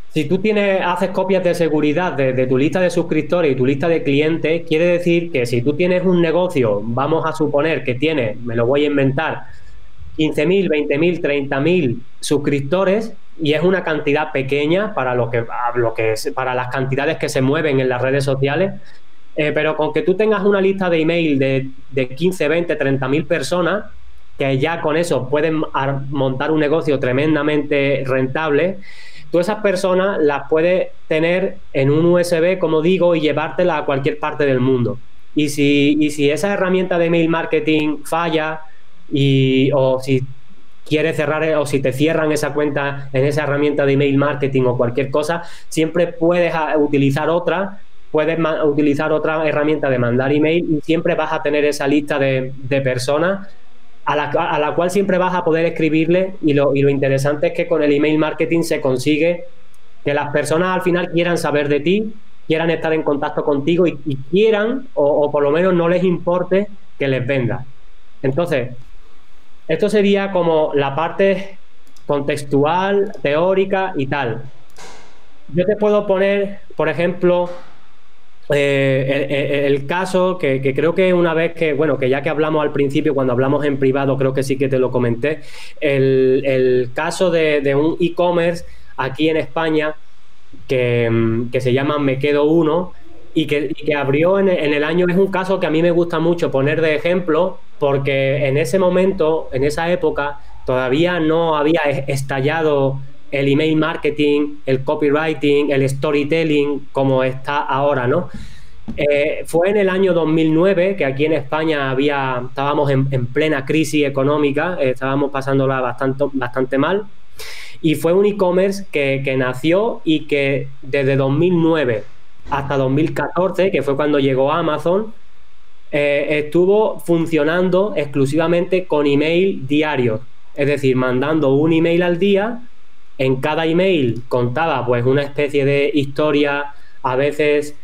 si tú tienes, haces copias de seguridad de, de, tu lista de suscriptores y tu lista de clientes, quiere decir que si tú tienes un negocio, vamos a suponer que tienes, me lo voy a inventar, 15.000, 20.000, 30.000 suscriptores y es una cantidad pequeña para lo que, lo para las cantidades que se mueven en las redes sociales. Eh, pero con que tú tengas una lista de email de, de 15, 20, 30 mil personas, que ya con eso pueden montar un negocio tremendamente rentable, tú esas personas las puedes tener en un USB, como digo, y llevártela a cualquier parte del mundo. Y si, y si esa herramienta de email marketing falla, y, o si quieres cerrar o si te cierran esa cuenta en esa herramienta de email marketing o cualquier cosa, siempre puedes ah, utilizar otra, puedes utilizar otra herramienta de mandar email y siempre vas a tener esa lista de, personas a la, cual siempre vas a poder escribirle y lo, interesante es que con el email marketing se consigue que las personas al final quieran saber de ti, quieran estar en contacto contigo y, quieran, o, por lo menos no les importe que les venda. Entonces, esto sería como la parte contextual, teórica y tal. Yo te puedo poner, por ejemplo, eh, el, caso que, creo que una vez que, bueno, que ya que hablamos al principio, cuando hablamos en privado, creo que sí que te lo comenté, el, caso de, un e-commerce aquí en España que, se llama Me Quedo Uno y que, abrió en, el año, es un caso que a mí me gusta mucho poner de ejemplo porque en ese momento, en esa época, todavía no había estallado el email marketing, el copywriting, el storytelling, como está ahora, ¿no? Eh, fue en el año 2009 que aquí en España había, estábamos en, plena crisis económica, eh, estábamos pasándola bastante, bastante mal, y fue un e-commerce que, nació y que desde 2009 hasta 2014, que fue cuando llegó Amazon, eh, estuvo funcionando exclusivamente con email diario, es decir, mandando un email al día en cada email contaba pues una especie de historia, a veces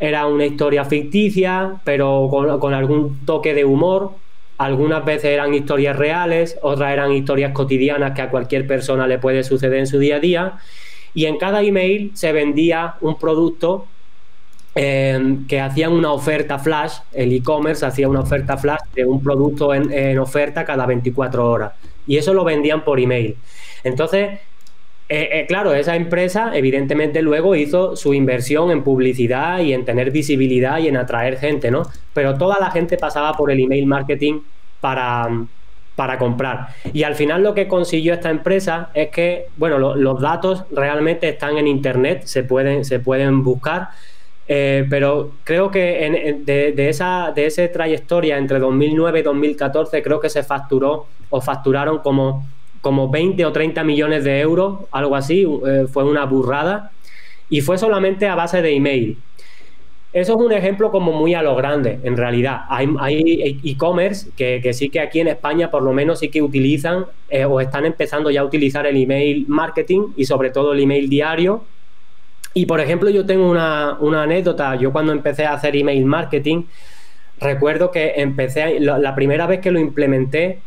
era una historia ficticia, pero con, algún toque de humor. Algunas veces eran historias reales, otras eran historias cotidianas que a cualquier persona le puede suceder en su día a día. Y en cada email se vendía un producto eh, que hacían una oferta flash, el e-commerce hacía una oferta flash de un producto en, en, oferta cada 24 horas. Y eso lo vendían por email. Entonces, eh, eh, claro, esa empresa evidentemente luego hizo su inversión en publicidad y en tener visibilidad y en atraer gente, ¿no? Pero toda la gente pasaba por el email marketing para, para comprar. Y al final lo que consiguió esta empresa es que, bueno, los datos realmente están en Internet, se pueden, se pueden buscar. Eh, pero creo que de, esa de esa trayectoria entre 2009 y 2014 creo que se facturó o facturaron como como 20 o 30 millones de euros, algo así, eh, fue una burrada, y fue solamente a base de email. Eso es un ejemplo como muy a lo grande, en realidad. Hay e-commerce que, sí que aquí en España por lo menos sí que utilizan eh, o están empezando ya a utilizar el email marketing y sobre todo el email diario. Y por ejemplo yo tengo una, una anécdota, yo cuando empecé a hacer email marketing, recuerdo que empecé, la primera vez que lo implementé,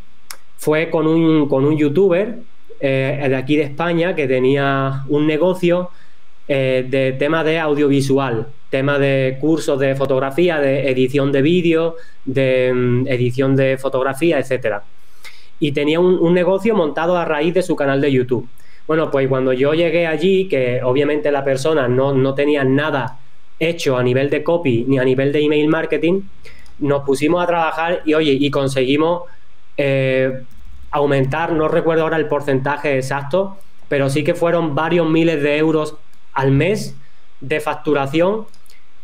fue con un, con un youtuber eh, de aquí de España que tenía un negocio eh, de tema de audiovisual, tema de cursos de fotografía, de edición de vídeo, de mm, edición de fotografía, etcétera. Y tenía un, negocio montado a raíz de su canal de YouTube. Bueno, pues cuando yo llegué allí, que obviamente la persona no, no tenía nada hecho a nivel de copy ni a nivel de email marketing, nos pusimos a trabajar y oye, y conseguimos eh, aumentar, no recuerdo ahora el porcentaje exacto, pero sí que fueron varios miles de euros al mes de facturación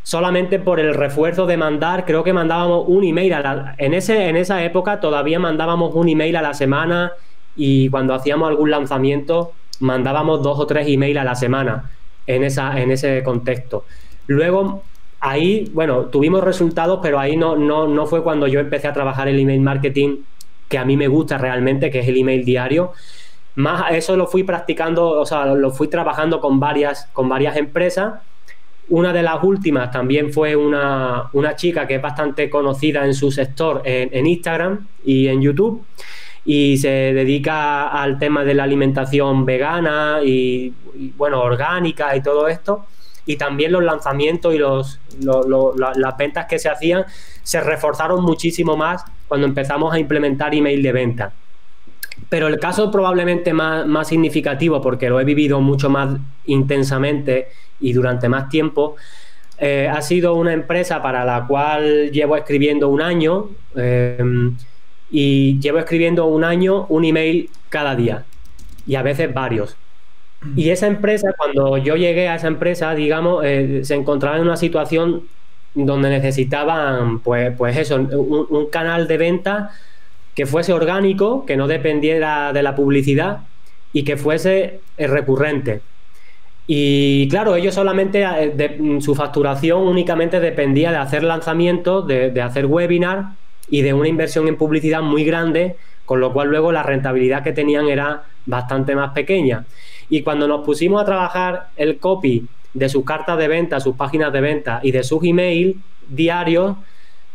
solamente por el refuerzo de mandar, creo que mandábamos un email a la, en, ese, en esa época todavía mandábamos un email a la semana y cuando hacíamos algún lanzamiento mandábamos dos o tres emails a la semana en, esa, en ese contexto. Luego ahí, bueno, tuvimos resultados, pero ahí no, no, no fue cuando yo empecé a trabajar el email marketing que a mí me gusta realmente, que es el email diario. Más eso lo fui practicando, o sea, lo fui trabajando con varias, con varias empresas. Una de las últimas también fue una, chica que es bastante conocida en su sector en, Instagram y en YouTube y se dedica al tema de la alimentación vegana y, bueno, orgánica y todo esto. Y también los lanzamientos y los, las ventas que se hacían se reforzaron muchísimo más cuando empezamos a implementar email de venta. Pero el caso probablemente más, significativo, porque lo he vivido mucho más intensamente y durante más tiempo, eh, ha sido una empresa para la cual llevo escribiendo un año eh, y llevo escribiendo un año un email cada día y a veces varios. Y esa empresa, cuando yo llegué a esa empresa, digamos, eh, se encontraba en una situación donde necesitaban, pues, pues eso, un, canal de venta que fuese orgánico, que no dependiera de la publicidad y que fuese eh, recurrente. Y claro, ellos solamente, eh, de, su facturación únicamente dependía de hacer lanzamientos, de, hacer webinar y de una inversión en publicidad muy grande con lo cual luego la rentabilidad que tenían era bastante más pequeña. Y cuando nos pusimos a trabajar el copy de sus cartas de venta, sus páginas de venta y de sus emails diarios,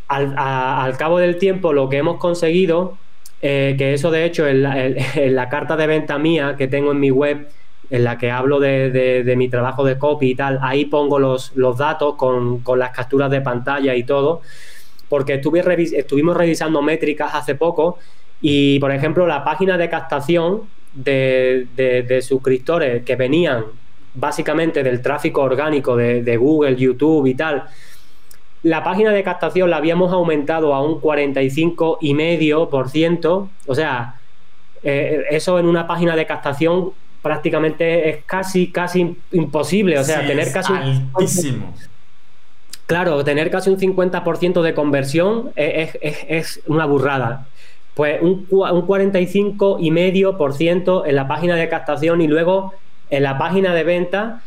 al, cabo del tiempo lo que hemos conseguido, eh, que eso de hecho en la, carta de venta mía que tengo en mi web, en la que hablo de, mi trabajo de copy y tal, ahí pongo los, los datos con, las capturas de pantalla y todo, porque estuve estuvimos revisando métricas hace poco y, por ejemplo, la página de captación de, de suscriptores que venían básicamente del tráfico orgánico de, Google, YouTube y tal, la página de captación la habíamos aumentado a un 45,5%, o sea, eh, eso en una página de captación prácticamente es casi, casi imposible, o sea, tener casi... Altísimo. Claro, tener casi un 50% de conversión es, una burrada. Pues un, un 45,5% en la página de captación y luego en la página de venta,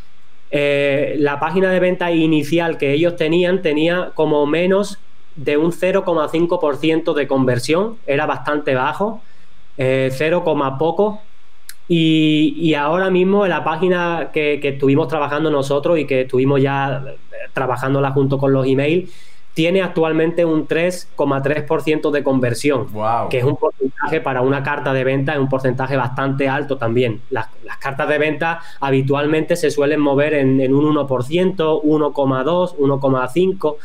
eh, la página de venta inicial que ellos tenían tenía como menos de un 0,5% de conversión, era bastante bajo, 0, eh, poco. Y, ahora mismo en la página que, que, estuvimos trabajando nosotros y que estuvimos ya trabajándola junto con los emails, tiene actualmente un 3,3% de conversión, que es un porcentaje para una carta de venta, es un porcentaje bastante alto también. Las, cartas de venta habitualmente se suelen mover en, un 1%, 1,2, 1,5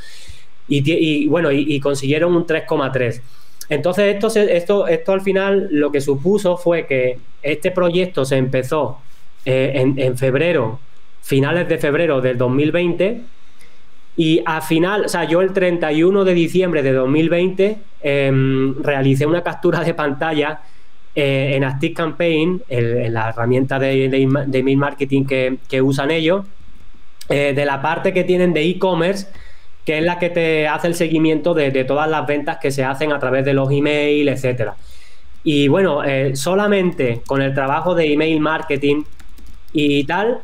y, bueno, y, consiguieron un 3,3. Entonces esto, esto, esto al final lo que supuso fue que este proyecto se empezó eh, en, en febrero, finales de febrero del 2020 y al final, o sea, yo el 31 de diciembre de 2020 em, realicé una captura de pantalla eh, en Active Campaign, en la herramienta de, de, email marketing que, usan ellos, eh, de la parte que tienen de e-commerce, que es la que te hace el seguimiento de, todas las ventas que se hacen a través de los emails, etcétera. Y bueno, eh, solamente con el trabajo de email marketing y tal,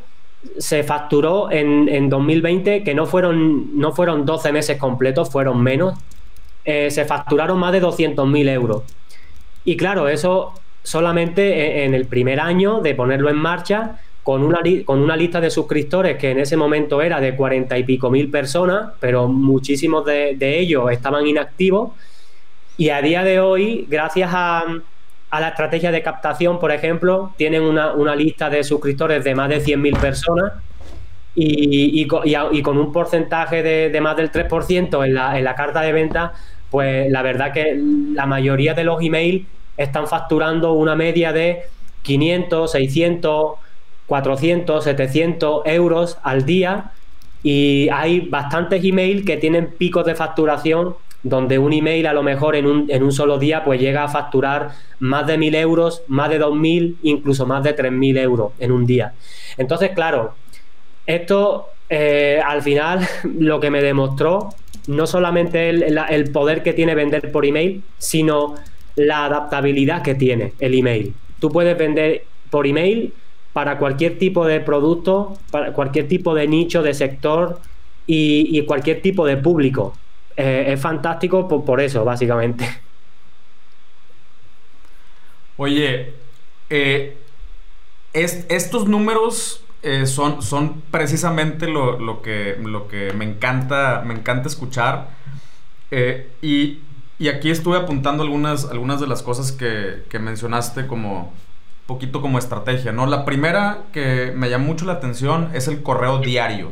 se facturó en, 2020, que no fueron, no fueron 12 meses completos, fueron menos, eh, se facturaron más de 200.000 euros. Y claro, eso solamente e, en el primer año de ponerlo en marcha, con una, con una lista de suscriptores que en ese momento era de 40 y pico mil personas, pero muchísimos de ellos estaban inactivos. Y a día de hoy, gracias a, la estrategia de captación, por ejemplo, tienen una, lista de suscriptores de más de 100.000 personas y, con un porcentaje de, más del 3% en la, en la carta de venta, pues la verdad que la mayoría de los emails están facturando una media de 500, 600, 400, 700 euros al día y hay bastantes emails que tienen picos de facturación donde un email a lo mejor en un, en un solo día pues llega a facturar más de mil euros, más de dos mil, incluso más de tres mil euros en un día. Entonces, claro, esto eh, al final lo que me demostró no solamente el, el, poder que tiene vender por email, sino la adaptabilidad que tiene el email. Tú puedes vender por email para cualquier tipo de producto, para cualquier tipo de nicho, de sector y, y cualquier tipo de público. Eh, es fantástico por, eso, básicamente. Oye, eh, estos números eh, son, son precisamente lo, que, lo que me encanta, me encanta escuchar. Y, aquí estuve apuntando algunas, algunas de las cosas que mencionaste como poquito como estrategia, ¿no? La primera que me llama mucho la atención es el correo diario.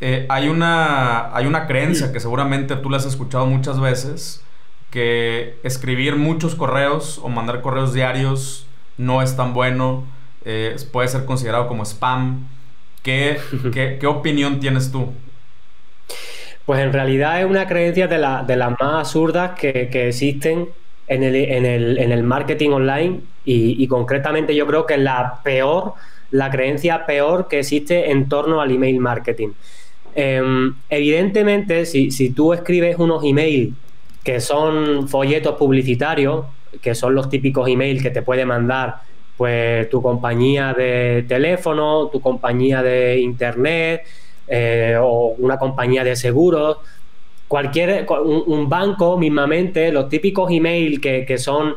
Eh, hay, una, hay una creencia que seguramente tú la has escuchado muchas veces, que escribir muchos correos o mandar correos diarios no es tan bueno, eh, puede ser considerado como spam. ¿Qué, qué, opinión tienes tú? Pues en realidad es una creencia de, la, de las más absurdas que, existen en el, en, el, en el, marketing online y, concretamente yo creo que es la peor, la creencia peor que existe en torno al email marketing. Em, evidentemente, si, tú escribes unos emails que son folletos publicitarios, que son los típicos emails que te puede mandar pues tu compañía de teléfono, tu compañía de internet eh, o una compañía de seguros, cualquier un, banco mismamente, los típicos emails que, son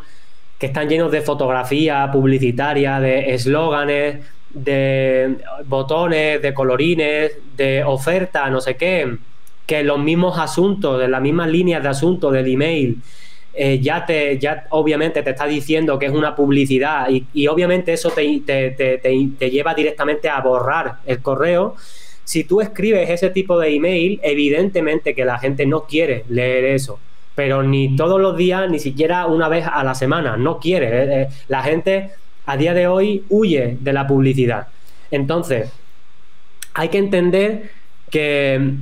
que están llenos de fotografía publicitaria, de eslóganes, de botones, de colorines, de oferta, no sé qué, que los mismos asuntos, de las mismas líneas de asuntos del email, eh, ya te, ya obviamente te está diciendo que es una publicidad y, obviamente eso te, te, lleva directamente a borrar el correo. Si tú escribes ese tipo de email, evidentemente que la gente no quiere leer eso, pero ni todos los días, ni siquiera una vez a la semana, no quiere. Eh, eh, la gente a día de hoy huye de la publicidad. Entonces, hay que entender que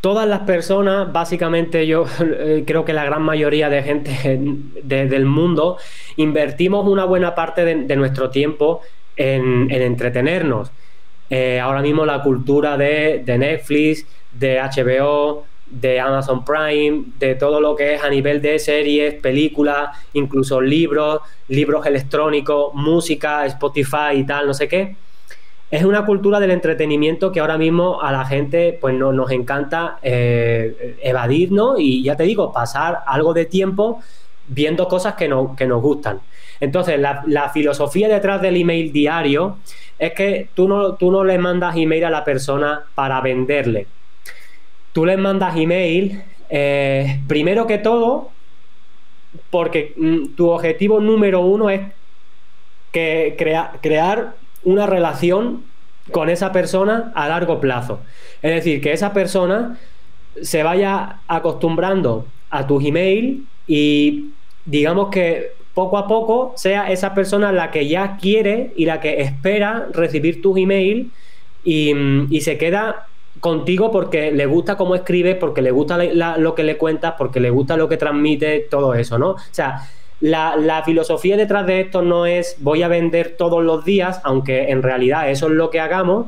todas las personas, básicamente yo eh, creo que la gran mayoría de gente del mundo, invertimos una buena parte de, nuestro tiempo en, entretenernos. Eh, ahora mismo la cultura de, de Netflix, de HBO, de Amazon Prime, de todo lo que es a nivel de series, películas, incluso libros, libros electrónicos, música, Spotify y tal, no sé qué. Es una cultura del entretenimiento que ahora mismo a la gente pues no, nos encanta eh, evadirnos y ya te digo, pasar algo de tiempo viendo cosas que, no, que nos gustan. Entonces, la, la, filosofía detrás del email diario es que tú no, tú no le mandas email a la persona para venderle tú les mandas email, eh, primero que todo, porque mm, tu objetivo número uno es que crear una relación con esa persona a largo plazo. Es decir, que esa persona se vaya acostumbrando a tus email y digamos que poco a poco sea esa persona la que ya quiere y la que espera recibir tus email y, mm, y se queda contigo porque le gusta cómo escribe, porque le gusta lo que le cuentas, porque le gusta lo que transmite, todo eso, ¿no? O sea, la, filosofía detrás de esto no es voy a vender todos los días, aunque en realidad eso es lo que hagamos,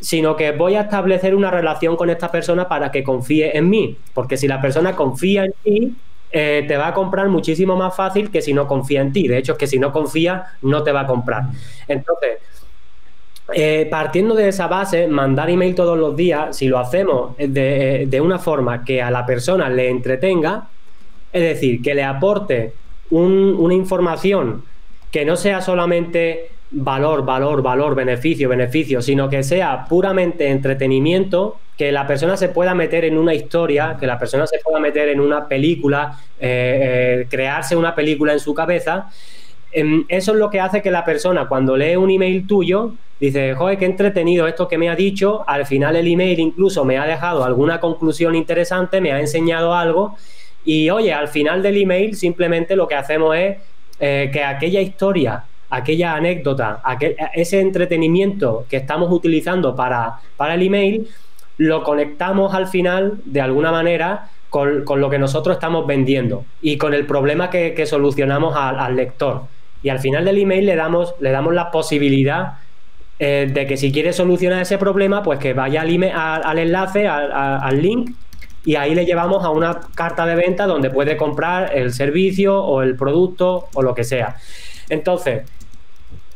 sino que voy a establecer una relación con esta persona para que confíe en mí, porque si la persona confía en ti, eh, te va a comprar muchísimo más fácil que si no confía en ti. De hecho, es que si no confía, no te va a comprar. Entonces, eh, partiendo de esa base, mandar email todos los días, si lo hacemos de, de, una forma que a la persona le entretenga, es decir, que le aporte una información que no sea solamente valor, valor, valor, beneficio, beneficio, sino que sea puramente entretenimiento, que la persona se pueda meter en una historia, que la persona se pueda meter en una película, eh, eh, crearse una película en su cabeza. Em, eso es lo que hace que la persona cuando lee un email tuyo Dice, joder, qué entretenido esto que me ha dicho. Al final el email incluso me ha dejado alguna conclusión interesante, me ha enseñado algo. Y oye, al final del email simplemente lo que hacemos es eh, que aquella historia, aquella anécdota, ese entretenimiento que estamos utilizando para, para el email, lo conectamos al final de alguna manera con, lo que nosotros estamos vendiendo y con el problema que, solucionamos al, lector. Y al final del email le damos, le damos la posibilidad eh, de que si quiere solucionar ese problema, pues que vaya al, al, enlace, al, link, y ahí le llevamos a una carta de venta donde puede comprar el servicio o el producto o lo que sea. Entonces,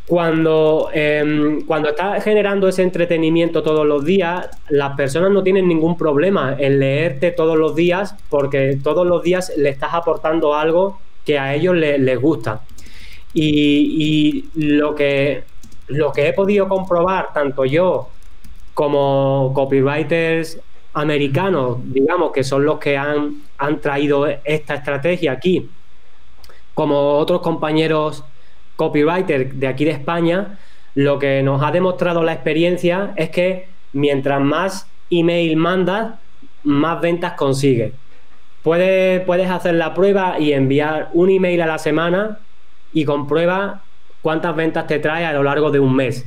cuando, eh, cuando estás generando ese entretenimiento todos los días, las personas no tienen ningún problema en leerte todos los días porque todos los días le estás aportando algo que a ellos les, gusta. y, lo que lo que he podido comprobar, tanto yo como copywriters americanos, digamos, que son los que han, han traído esta estrategia aquí, como otros compañeros copywriters de aquí de España, lo que nos ha demostrado la experiencia es que mientras más email mandas, más ventas consigues. Puedes, puedes hacer la prueba y enviar un email a la semana y comprueba cuántas ventas te trae a lo largo de un mes.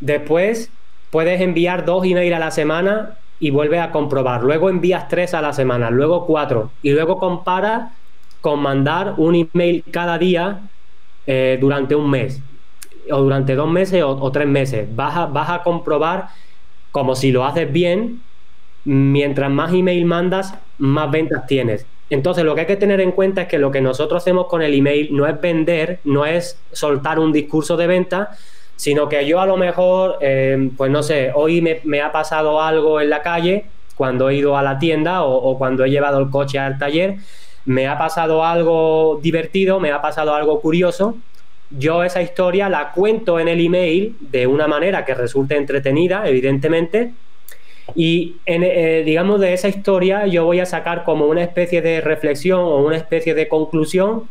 Después puedes enviar dos emails a la semana y vuelves a comprobar. Luego envías tres a la semana, luego cuatro. Y luego comparas con mandar un email cada día eh, durante un mes. O durante dos meses o, tres meses. Vas a, vas a comprobar como si lo haces bien. Mientras más email mandas, más ventas tienes. Entonces, lo que hay que tener en cuenta es que lo que nosotros hacemos con el email no es vender, no es soltar un discurso de venta, sino que yo a lo mejor, eh, pues no sé, hoy me, ha pasado algo en la calle cuando he ido a la tienda o, cuando he llevado el coche al taller, me ha pasado algo divertido, me ha pasado algo curioso, yo esa historia la cuento en el email de una manera que resulte entretenida, evidentemente, y eh, digamos de esa historia yo voy a sacar como una especie de reflexión o una especie de conclusión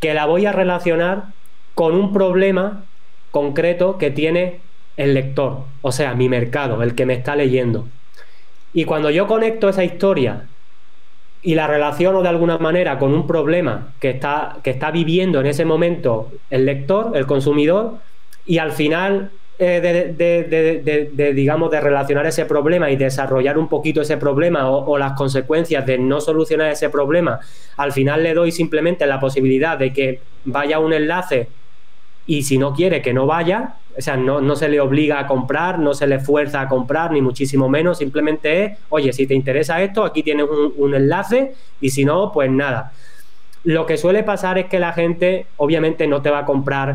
que la voy a relacionar con un problema concreto que tiene el lector, o sea, mi mercado, el que me está leyendo. Y cuando yo conecto esa historia y la relaciono de alguna manera con un problema que está, que está viviendo en ese momento el lector, el consumidor, y al final eh, de, digamos, de relacionar ese problema y desarrollar un poquito ese problema o, las consecuencias de no solucionar ese problema, al final le doy simplemente la posibilidad de que vaya un enlace y si no quiere que no vaya, o sea, no, no, se le obliga a comprar, no se le fuerza a comprar, ni muchísimo menos, simplemente es, oye, si te interesa esto, aquí tienes un, enlace y si no, pues nada. Lo que suele pasar es que la gente obviamente no te va a comprar,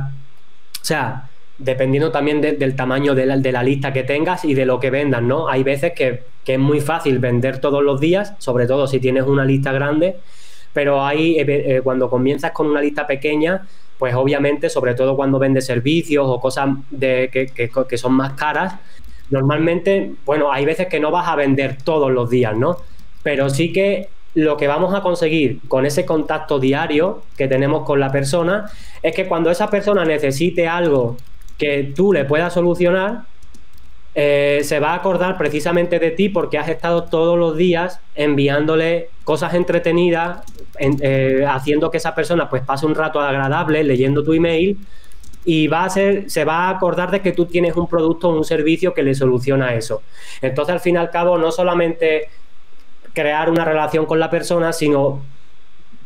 o sea, dependiendo también del tamaño de la, de la, lista que tengas y de lo que vendas, ¿no? Hay veces que, que, es muy fácil vender todos los días, sobre todo si tienes una lista grande, pero ahí eh, eh, cuando comienzas con una lista pequeña, pues obviamente, sobre todo cuando vendes servicios o cosas de, que, son más caras, normalmente, bueno, hay veces que no vas a vender todos los días, ¿no? Pero sí que lo que vamos a conseguir con ese contacto diario que tenemos con la persona es que cuando esa persona necesite algo que tú le puedas solucionar, eh, se va a acordar precisamente de ti porque has estado todos los días enviándole cosas entretenidas, eh, haciendo que esa persona pues pase un rato agradable leyendo tu email y va a ser, se va a acordar de que tú tienes un producto o un servicio que le soluciona eso. Entonces, al fin y al cabo, no solamente crear una relación con la persona, sino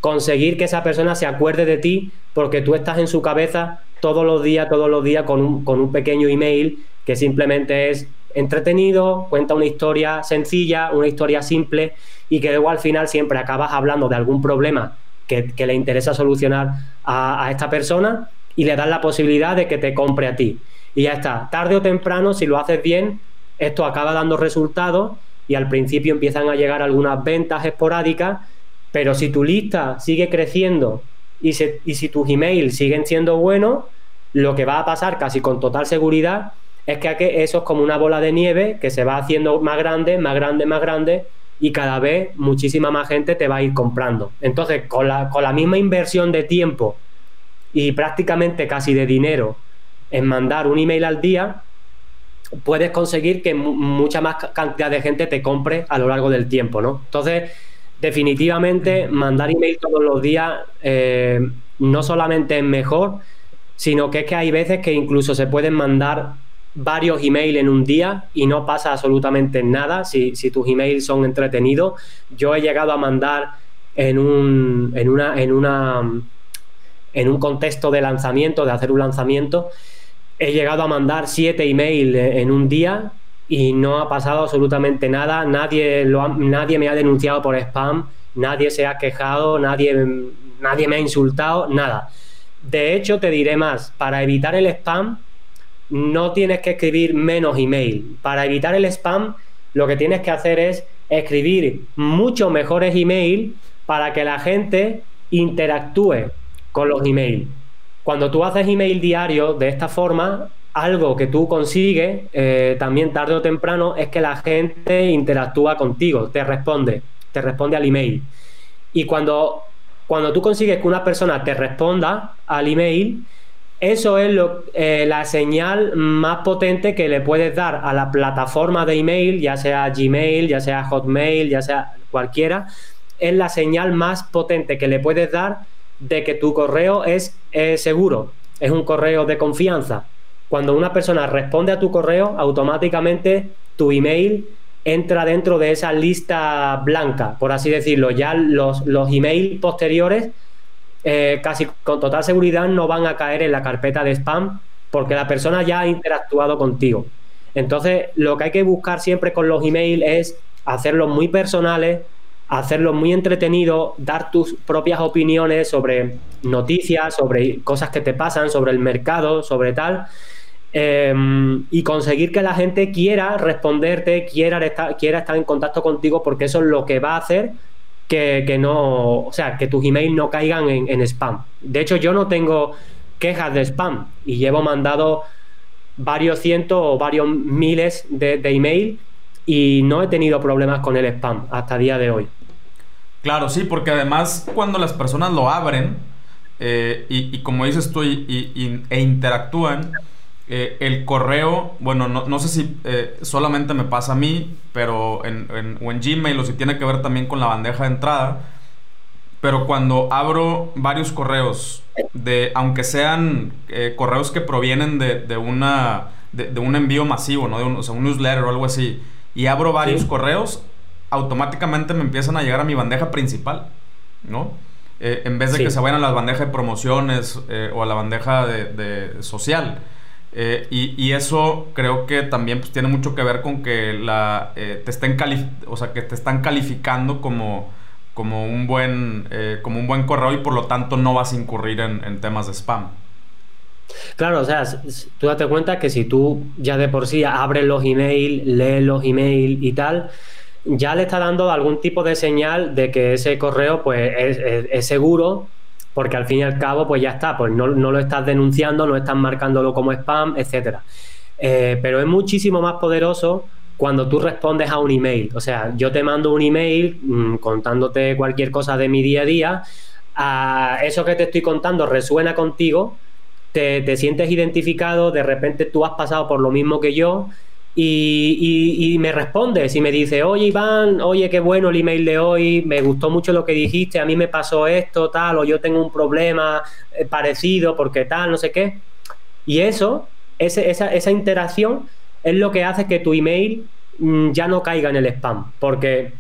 conseguir que esa persona se acuerde de ti porque tú estás en su cabeza todos los días, todos los días con un, con un pequeño email que simplemente es entretenido, cuenta una historia sencilla, una historia simple y que luego al final siempre acabas hablando de algún problema que, le interesa solucionar a, esta persona y le das la posibilidad de que te compre a ti. Y ya está, tarde o temprano, si lo haces bien, esto acaba dando resultados y al principio empiezan a llegar algunas ventas esporádicas, pero si tu lista sigue creciendo y, y si tus emails siguen siendo buenos, lo que va a pasar casi con total seguridad es que eso es como una bola de nieve que se va haciendo más grande, más grande, más grande y cada vez muchísima más gente te va a ir comprando. Entonces, con la, con la misma inversión de tiempo y prácticamente casi de dinero en mandar un email al día, puedes conseguir que mucha más cantidad de gente te compre a lo largo del tiempo, ¿no? Entonces, definitivamente, mandar email todos los días eh, no solamente es mejor, sino que es que hay veces que incluso se pueden mandar varios emails en un día y no pasa absolutamente nada si, tus emails son entretenidos. Yo he llegado a mandar en un, en una, en una en un contexto de lanzamiento, de hacer un lanzamiento, he llegado a mandar siete emails en un día y no ha pasado absolutamente nada. Nadie, lo nadie me ha denunciado por spam, nadie se ha quejado, nadie, nadie me ha insultado, nada. De hecho, te diré más, para evitar el spam, no tienes que escribir menos email. Para evitar el spam, lo que tienes que hacer es escribir mucho mejores email para que la gente interactúe con los emails. Cuando tú haces email diario de esta forma, algo que tú consigues eh, también tarde o temprano es que la gente interactúa contigo, te responde, te responde al email. Y cuando, cuando tú consigues que una persona te responda al email, eso es eh, la señal más potente que le puedes dar a la plataforma de email, ya sea Gmail, ya sea Hotmail, ya sea cualquiera. Es la señal más potente que le puedes dar de que tu correo es seguro, es un correo de confianza. Cuando una persona responde a tu correo, automáticamente tu email entra dentro de esa lista blanca, por así decirlo. Ya los, los emails posteriores eh, casi con total seguridad no van a caer en la carpeta de spam porque la persona ya ha interactuado contigo. Entonces, lo que hay que buscar siempre con los emails es hacerlos muy personales, hacerlos muy entretenidos, dar tus propias opiniones sobre noticias, sobre cosas que te pasan, sobre el mercado, sobre tal. Em, y conseguir que la gente quiera responderte, quiera estar, quiera estar en contacto contigo, porque eso es lo que va a hacer que, no, o sea, que tus emails no caigan en, spam. De hecho, yo no tengo quejas de spam y llevo mandado varios cientos o varios miles de, de email y no he tenido problemas con el spam hasta día de hoy. Claro, sí, porque además cuando las personas lo abren eh, y, como dices tú y, e interactúan, eh, el correo, bueno, no, sé si eh, solamente me pasa a mí, pero en, o en Gmail o si tiene que ver también con la bandeja de entrada, pero cuando abro varios correos, de, aunque sean correos que provienen de, una, de, un envío masivo, ¿no? de un, o sea, un newsletter o algo así, y abro varios correos, automáticamente me empiezan a llegar a mi bandeja principal, ¿no? Eh, en vez de que se vayan a la bandeja de promociones eh, o a la bandeja de, social. Eh, y, eso creo que también pues, tiene mucho que ver con que la, te, estén o sea, que te están calificando como, como, un buen, como un buen correo y por lo tanto no vas a incurrir en, temas de spam. Claro, o sea, tú date cuenta que si tú ya de por sí abres los emails, lees los emails y tal, ya le está dando algún tipo de señal de que ese correo pues es, seguro porque al fin y al cabo pues ya está, pues no, lo estás denunciando, no estás marcándolo como spam, etcétera. Eh, pero es muchísimo más poderoso cuando tú respondes a un email. O sea, yo te mando un email mm, contándote cualquier cosa de mi día a día, a eso que te estoy contando resuena contigo, te, te sientes identificado, de repente tú has pasado por lo mismo que yo y, me responde y me dice, oye Iván, oye, qué bueno el email de hoy, me gustó mucho lo que dijiste, a mí me pasó esto, tal, o yo tengo un problema eh, parecido porque tal, no sé qué. Y eso, esa, esa interacción es lo que hace que tu email mm, ya no caiga en el spam, porque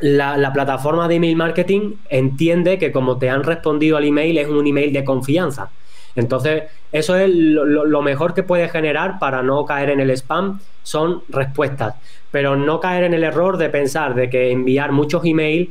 la, plataforma de email marketing entiende que como te han respondido al email es un email de confianza. Entonces, eso es lo, mejor que puede generar para no caer en el spam, son respuestas. Pero no caer en el error de pensar de que enviar muchos emails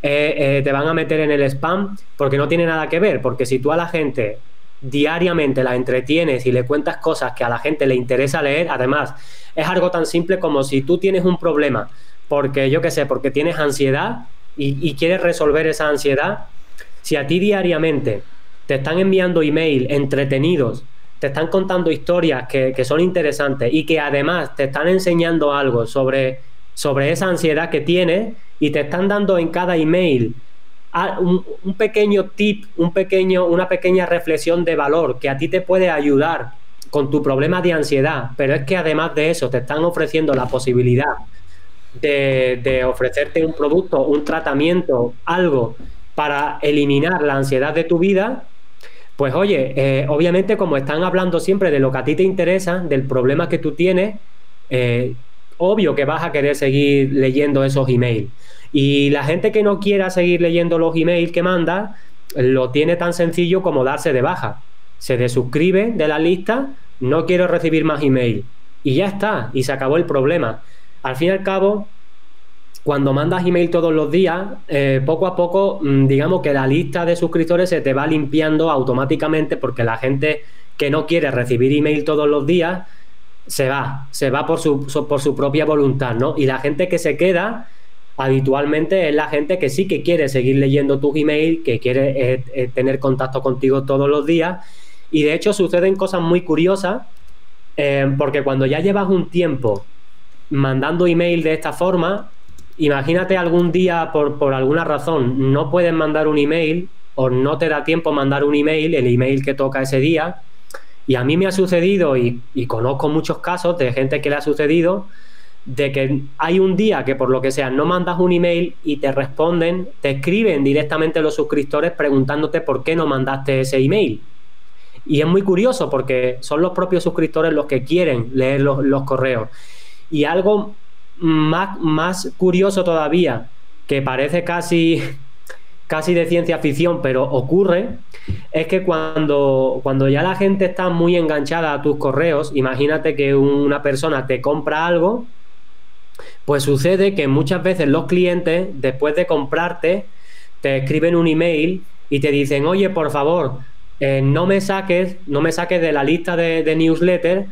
eh, eh, te van a meter en el spam porque no tiene nada que ver. Porque si tú a la gente diariamente la entretienes y le cuentas cosas que a la gente le interesa leer, además, es algo tan simple como si tú tienes un problema, porque yo qué sé, porque tienes ansiedad y quieres resolver esa ansiedad, si a ti diariamente te están enviando email entretenidos, te están contando historias que, son interesantes y que además te están enseñando algo sobre, sobre esa ansiedad que tienes y te están dando en cada email un, un, pequeño tip, un pequeño, una pequeña reflexión de valor que a ti te puede ayudar con tu problema de ansiedad, pero es que además de eso te están ofreciendo la posibilidad de ofrecerte un producto, un tratamiento, algo para eliminar la ansiedad de tu vida, pues oye, eh, obviamente como están hablando siempre de lo que a ti te interesa, del problema que tú tienes, eh, obvio que vas a querer seguir leyendo esos emails. Y la gente que no quiera seguir leyendo los emails que manda, lo tiene tan sencillo como darse de baja. Se desuscribe de la lista, no quiero recibir más email. Y ya está, y se acabó el problema. Al fin y al cabo, cuando mandas email todos los días, eh, poco a poco, mm, digamos que la lista de suscriptores se te va limpiando automáticamente porque la gente que no quiere recibir email todos los días se va, se va por su, por su propia voluntad, ¿no? Y la gente que se queda habitualmente es la gente que sí que quiere seguir leyendo tus emails, que quiere eh, eh, tener contacto contigo todos los días. Y de hecho suceden cosas muy curiosas, porque cuando ya llevas un tiempo mandando email de esta forma, Imagínate algún día, por, alguna razón, no puedes mandar un email o no te da tiempo mandar un email, el email que toca ese día. Y a mí me ha sucedido, y, conozco muchos casos de gente que le ha sucedido, de que hay un día que por lo que sea no mandas un email y te responden, te escriben directamente los suscriptores preguntándote por qué no mandaste ese email. Y es muy curioso porque son los propios suscriptores los que quieren leer los, los correos. Y algo más, más curioso todavía, que parece casi, casi de ciencia ficción, pero ocurre, es que cuando, cuando ya la gente está muy enganchada a tus correos, imagínate que una persona te compra algo, pues sucede que muchas veces los clientes, después de comprarte, te escriben un email y te dicen, oye, por favor, eh, no me saques, no me saques de la lista de, newsletter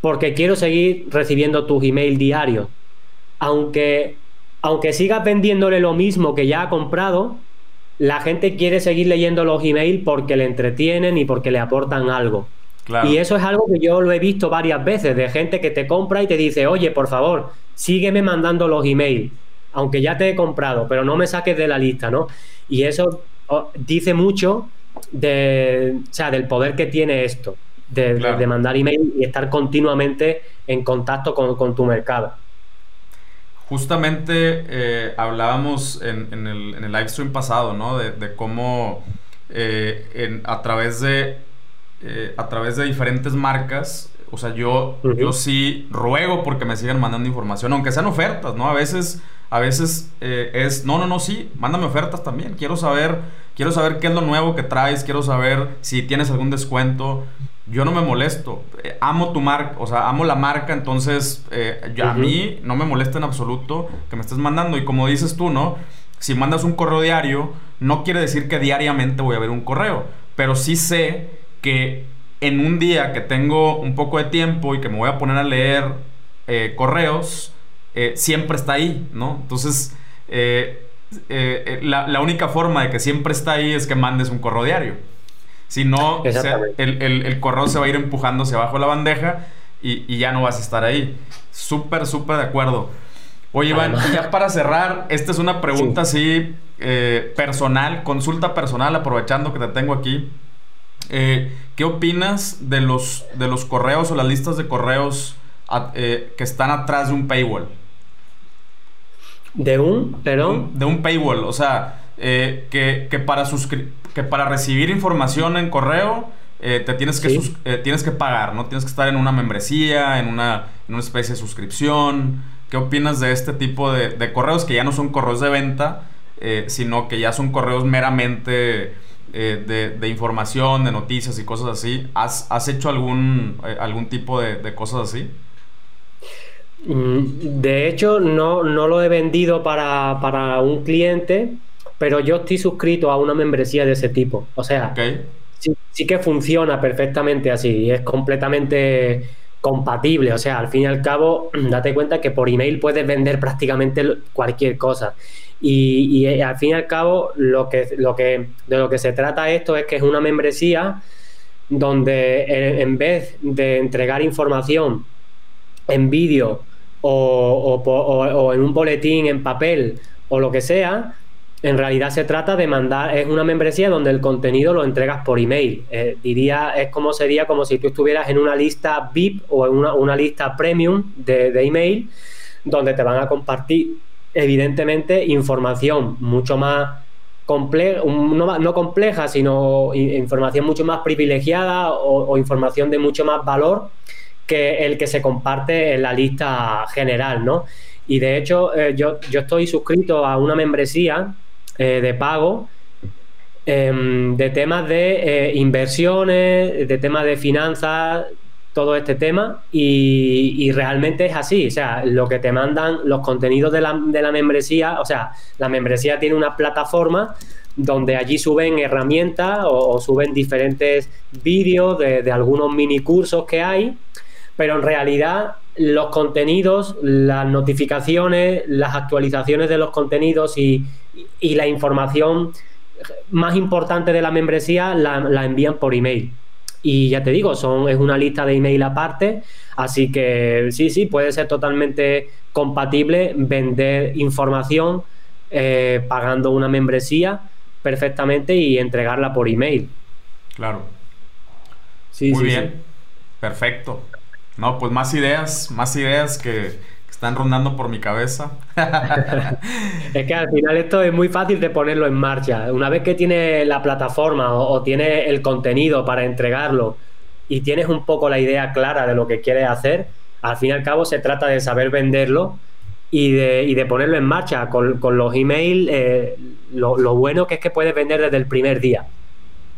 porque quiero seguir recibiendo tus emails diarios aunque, aunque sigas vendiéndole lo mismo que ya ha comprado, la gente quiere seguir leyendo los emails porque le entretienen y porque le aportan algo. Y eso es algo que yo lo he visto varias veces, de gente que te compra y te dice, oye, por favor, sígueme mandando los emails, aunque ya te he comprado, pero no me saques de la lista, ¿no? Y eso oh, dice mucho de, o sea, del poder que tiene esto, de, mandar email y estar continuamente en contacto con, tu mercado. Justamente eh, hablábamos en, el, en, el, live stream pasado, ¿no? De, cómo eh, a través de eh, a través de diferentes marcas. O sea, yo, yo sí ruego porque me sigan mandando información, aunque sean ofertas, ¿no? A veces, a veces eh, es, no, no, no, sí, mándame ofertas también. Quiero saber, quiero saber qué es lo nuevo que traes, quiero saber si tienes algún descuento. Yo no me molesto, eh, amo tu marca, o sea, amo la marca, entonces a mí no me molesta en absoluto que me estés mandando. Y como dices tú, ¿no? Si mandas un correo diario, no quiere decir que diariamente voy a ver un correo, pero sí sé que en un día que tengo un poco de tiempo y que me voy a poner a leer eh, correos, eh, siempre está ahí, ¿no? Entonces, eh, la, única forma de que siempre está ahí es que mandes un correo diario. Si no, el, correo se va a ir empujando hacia abajo de la bandeja y, ya no vas a estar ahí. Súper, súper de acuerdo. Oye, Iván, ya para cerrar, esta es una pregunta así personal, consulta personal, aprovechando que te tengo aquí. Eh, ¿Qué opinas de los, de los correos o las listas de correos eh, que están atrás de un paywall? ¿De un? ¿Perdón? De un paywall. O sea, eh, que, para que para recibir información en correo te tienes que, tienes que pagar, ¿no? Tienes que estar en una membresía, en una, en una especie de suscripción. ¿Qué opinas de este tipo de, de correos que ya no son correos de venta, sino que ya son correos meramente eh, de, información, de noticias y cosas así. ¿Has, hecho algún, eh, algún tipo de, cosas así? Mm, de hecho, no, no lo he vendido para, un cliente, pero yo estoy suscrito a una membresía de ese tipo. O sea, sí, sí, que funciona perfectamente así. Es completamente compatible. O sea, al fin y al cabo, date cuenta que por email puedes vender prácticamente cualquier cosa. Y, eh, al fin y al cabo, lo que, lo que, de lo que se trata esto es que es una membresía donde eh, en, vez de entregar información en vídeo o, en un boletín en papel o lo que sea, en realidad se trata de mandar, es una membresía donde el contenido lo entregas por email. Eh, diría, es como sería como si tú estuvieras en una lista VIP o en una, lista premium de, de email donde te van a compartir evidentemente, información mucho más compleja, no, compleja, sino información mucho más privilegiada o, información de mucho más valor que el que se comparte en la lista general, ¿no? Y de hecho, eh, yo, yo, estoy suscrito a una membresía eh, de pago em, de temas de eh, inversiones, de temas de finanzas, todo este tema. Y, realmente es así, o sea, lo que te mandan los contenidos de la, de la membresía, o sea, la membresía tiene una plataforma donde allí suben herramientas o, suben diferentes vídeos de, algunos mini cursos que hay, pero en realidad los contenidos, las notificaciones, las actualizaciones de los contenidos y, la información más importante de la membresía la, la envían por email. Y ya te digo, son, es una lista de email aparte, así que sí, sí, puede ser totalmente compatible vender información eh, pagando una membresía perfectamente y entregarla por email. Claro. Sí, Muy bien. Perfecto. No, pues más ideas, más ideas que, están rondando por mi cabeza. es que al final esto es muy fácil de ponerlo en marcha. Una vez que tienes la plataforma o, tienes el contenido para entregarlo y tienes un poco la idea clara de lo que quieres hacer, al fin y al cabo se trata de saber venderlo y de, ponerlo en marcha. Con, los emails, eh, lo, lo bueno que es que puedes vender desde el primer día.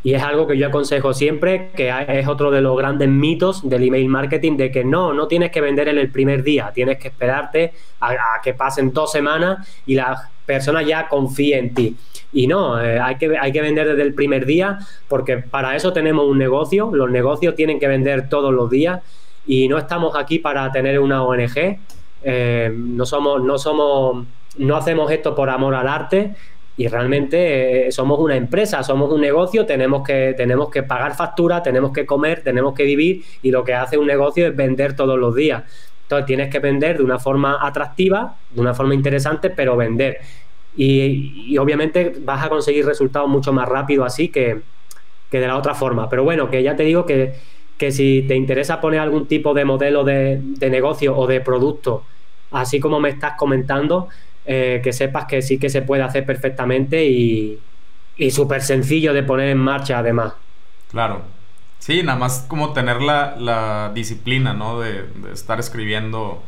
Y es algo que yo aconsejo siempre, que es otro de los grandes mitos del email marketing, de que no, no tienes que vender en el primer día, tienes que esperarte a, que pasen dos semanas y la persona ya confíe en ti. Y no, eh, hay, que, hay que vender desde el primer día porque para eso tenemos un negocio, los negocios tienen que vender todos los días y no estamos aquí para tener una ONG, eh, no somos, no somos no hacemos esto por amor al arte y realmente eh, somos una empresa, somos un negocio, tenemos que, tenemos que pagar facturas, tenemos que comer, tenemos que vivir y lo que hace un negocio es vender todos los días. Entonces tienes que vender de una forma atractiva, de una forma interesante, pero vender. Y, obviamente vas a conseguir resultados mucho más rápido así que, de la otra forma. Pero bueno, que ya te digo que, si te interesa poner algún tipo de modelo de, de negocio o de producto, así como me estás comentando, eh, que sepas que sí que se puede hacer perfectamente y, súper sencillo de poner en marcha además. Claro. Sí, nada más como tener la, disciplina, ¿no? De, estar escribiendo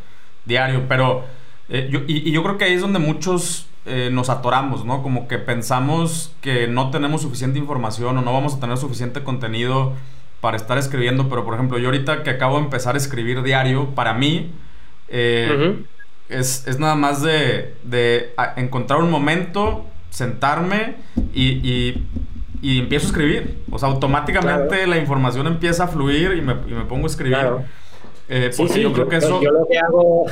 diario. Pero, eh, yo, y, yo creo que ahí es donde muchos eh, nos atoramos, ¿no? Como que pensamos que no tenemos suficiente información o no vamos a tener suficiente contenido para estar escribiendo. Pero, por ejemplo, yo ahorita que acabo de empezar a escribir diario, para mí, es, nada más de, encontrar un momento, sentarme y, empiezo a escribir. O sea, automáticamente la información empieza a fluir y me, pongo a escribir. Eh, sí, yo creo que eso. Yo lo que hago.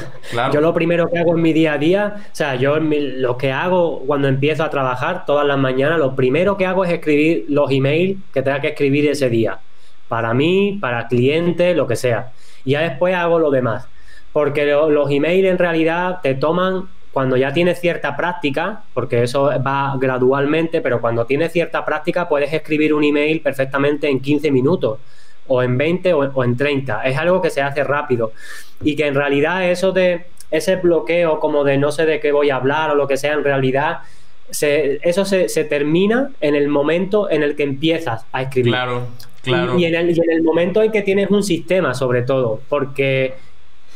Yo lo primero que hago en mi día a día, o sea, yo lo que hago cuando empiezo a trabajar todas las mañanas, lo primero que hago es escribir los emails que tenga que escribir ese día. Para mí, para clientes, lo que sea. Y ya después hago lo demás porque los emails en realidad te toman cuando ya tienes cierta práctica, porque eso va gradualmente, pero cuando tienes cierta práctica puedes escribir un email perfectamente en 15 minutos, o en 20 o, en 30. Es algo que se hace rápido. Y que en realidad eso de ese bloqueo como de no sé de qué voy a hablar o lo que sea, en realidad eso se, termina en el momento en el que empiezas a escribir. Claro, claro. y en, el, y en el momento en que tienes un sistema, sobre todo, porque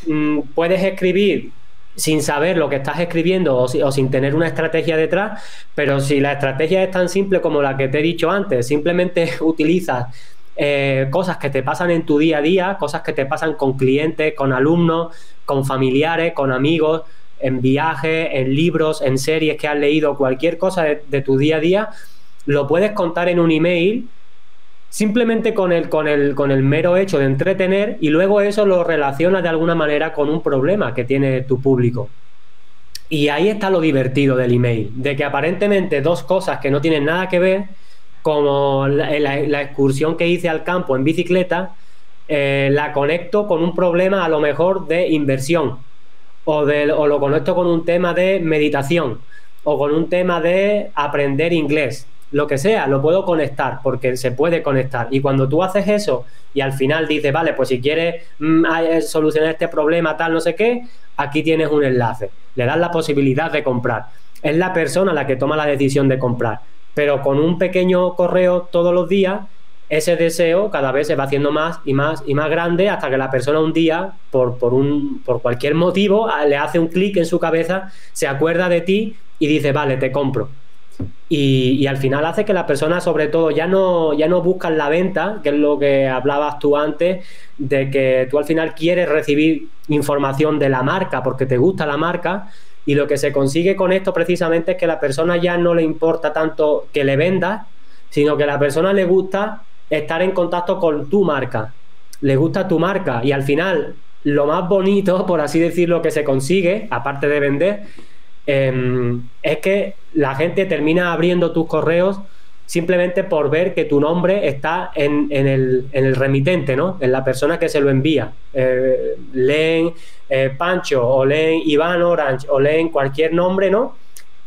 Mm, puedes escribir sin saber lo que estás escribiendo o, sin tener una estrategia detrás, pero si la estrategia es tan simple como la que te he dicho antes, simplemente utilizas eh, cosas que te pasan en tu día a día, cosas que te pasan con clientes, con alumnos, con familiares, con amigos, en viajes, en libros, en series que has leído, cualquier cosa de tu día a día, lo puedes contar en un email simplemente con el, con, el, con el mero hecho de entretener y luego eso lo relaciona de alguna manera con un problema que tiene tu público. Y ahí está lo divertido del email, de que aparentemente dos cosas que no tienen nada que ver, como la, excursión que hice al campo en bicicleta, eh, la conecto con un problema a lo mejor de inversión, o, de, o lo conecto con un tema de meditación, o con un tema de aprender inglés lo que sea, lo puedo conectar porque se puede conectar. Y cuando tú haces eso y al final dices, vale, pues si quieres mm, eh, solucionar este problema, tal, no sé qué, aquí tienes un enlace. Le das la posibilidad de comprar. Es la persona la que toma la decisión de comprar. Pero con un pequeño correo todos los días, ese deseo cada vez se va haciendo más y más y más grande hasta que la persona un día, por, por, un, por cualquier motivo, le hace un clic en su cabeza, se acuerda de ti y dice, vale, te compro. Y, al final hace que las personas, sobre todo, ya no, ya no buscan la venta, que es lo que hablabas tú antes, de que tú al final quieres recibir información de la marca porque te gusta la marca. Y lo que se consigue con esto precisamente es que la persona ya no le importa tanto que le vendas, sino que a la persona le gusta estar en contacto con tu marca. Le gusta tu marca. Y al final, lo más bonito, por así decirlo, que se consigue, aparte de vender, Em, es que la gente termina abriendo tus correos simplemente por ver que tu nombre está en, el, remitente, ¿no? En la persona que se lo envía. Eh, leen eh, Pancho o leen Iván Orange o leen cualquier nombre, ¿no?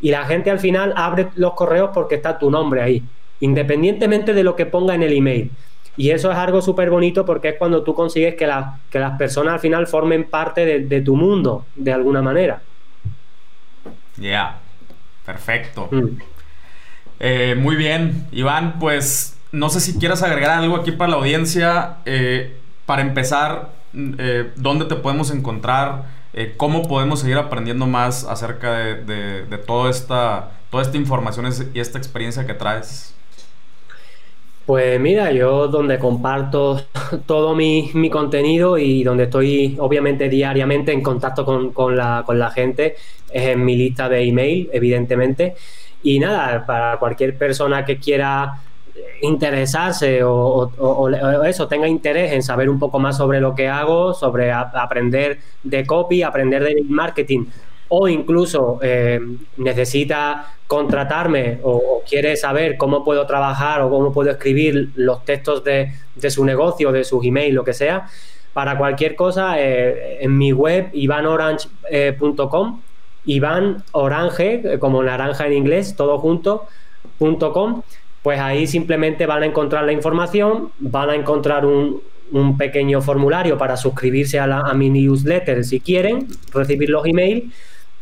Y la gente al final abre los correos porque está tu nombre ahí, independientemente de lo que ponga en el email. Y eso es algo súper bonito porque es cuando tú consigues que, que, las personas al final formen parte de tu mundo, de alguna manera. Ya, perfecto. Mm. Eh, muy bien, Iván, pues no sé si quieras agregar algo aquí para la audiencia. Eh, para empezar, eh, ¿dónde te podemos encontrar? ¿Cómo podemos seguir aprendiendo más acerca de, toda, esta, toda esta información y esta experiencia que traes? Pues mira, yo donde comparto todo mi, contenido y donde estoy obviamente diariamente en contacto con, la, con la gente es en mi lista de email, evidentemente. Y nada, para cualquier persona que quiera interesarse o, eso, tenga interés en saber un poco más sobre lo que hago, sobre aprender de copy, aprender de marketing o incluso eh, necesita contratarme o, quiere saber cómo puedo trabajar o cómo puedo escribir los textos de, su negocio, de su email, lo que sea, para cualquier cosa, eh, en mi web ivanorange.com, Iván Orange, como naranja en inglés, todo junto, .com, pues ahí simplemente van a encontrar la información, van a encontrar un, un pequeño formulario para suscribirse a, la, a mi newsletter si quieren, recibir los emails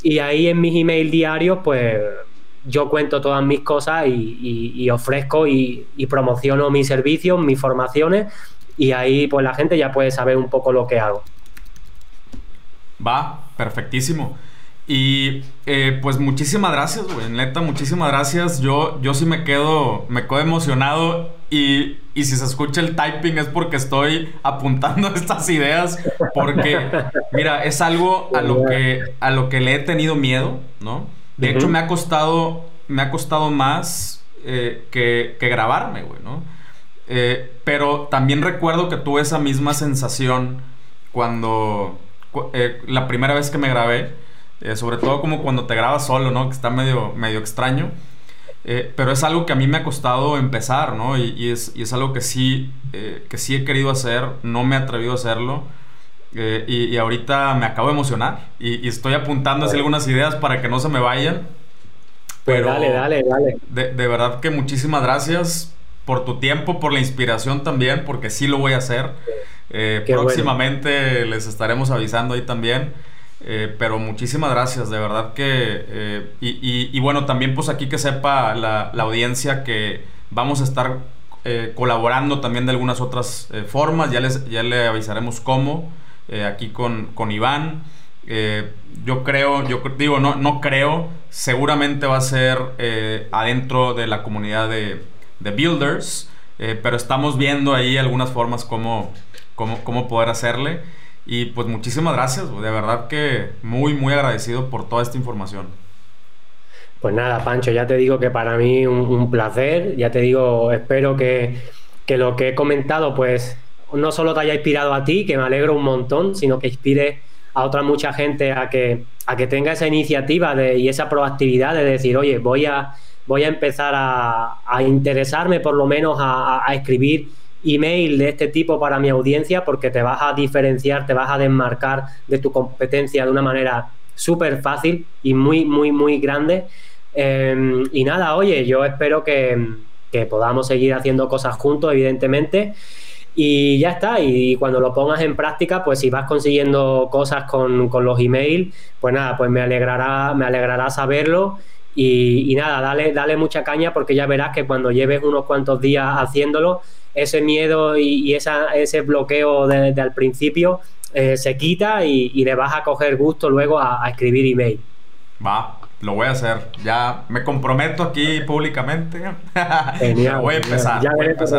y ahí en mis emails diarios pues yo cuento todas mis cosas y, ofrezco y, promociono mis servicios, mis formaciones y ahí pues la gente ya puede saber un poco lo que hago. Va, perfectísimo. Y eh, pues muchísimas gracias, güey. Neta, muchísimas gracias. Yo, yo sí me quedo, me quedo emocionado. Y, y, si se escucha el typing es porque estoy apuntando estas ideas. Porque, mira, es algo a lo que, a lo que le he tenido miedo, ¿no? De hecho, me ha costado, me ha costado más eh, que, que, grabarme, güey, ¿no? Eh, pero también recuerdo que tuve esa misma sensación cuando la primera vez que me grabé eh, sobre todo como cuando te grabas solo, ¿no? Que está medio, medio extraño. Eh, pero es algo que a mí me ha costado empezar, ¿no? Y, es, y es, algo que sí, eh, que sí he querido hacer, no me he atrevido a hacerlo. Y, ahorita me acabo de emocionar y, estoy apuntando así algunas ideas para que no se me vayan. Pues pero dale, dale, dale. De, de verdad que muchísimas gracias por tu tiempo, por la inspiración también, porque sí lo voy a hacer. próximamente les estaremos avisando ahí también. Eh, pero muchísimas gracias, de verdad que... Eh, y, bueno, también pues aquí que sepa la, audiencia que vamos a estar eh, colaborando también de algunas otras formas, ya, les, ya le avisaremos cómo, aquí con, con Iván. yo creo, yo digo, no, no creo, seguramente va a ser adentro de la comunidad de, de Builders, pero estamos viendo ahí algunas formas cómo, cómo, cómo poder hacerle. Y pues muchísimas gracias, de verdad que muy, muy agradecido por toda esta información. Pues nada, Pancho, ya te digo que para mí un, un placer, ya te digo, espero que, que, lo que he comentado pues no solo te haya inspirado a ti, que me alegro un montón, sino que inspire a otra mucha gente a que, a que tenga esa iniciativa de, y esa proactividad de decir, oye, voy a, voy a empezar a, interesarme por lo menos a escribir email de este tipo para mi audiencia porque te vas a diferenciar, te vas a desmarcar de tu competencia de una manera súper fácil y muy, muy, muy grande. Em, y nada, oye, yo espero que, podamos seguir haciendo cosas juntos, evidentemente. Y ya está, y cuando lo pongas en práctica, pues si vas consiguiendo cosas con, los emails, pues nada, pues me alegrará, me alegrará saberlo. Y, y, nada, dale, dale mucha caña porque ya verás que cuando lleves unos cuantos días haciéndolo, ese miedo y, ese bloqueo desde el principio eh, se quita y, le vas a coger gusto luego a, escribir email. Va, lo voy a hacer. Ya me comprometo aquí públicamente. Genial, voy a empezar. Ya, veremos,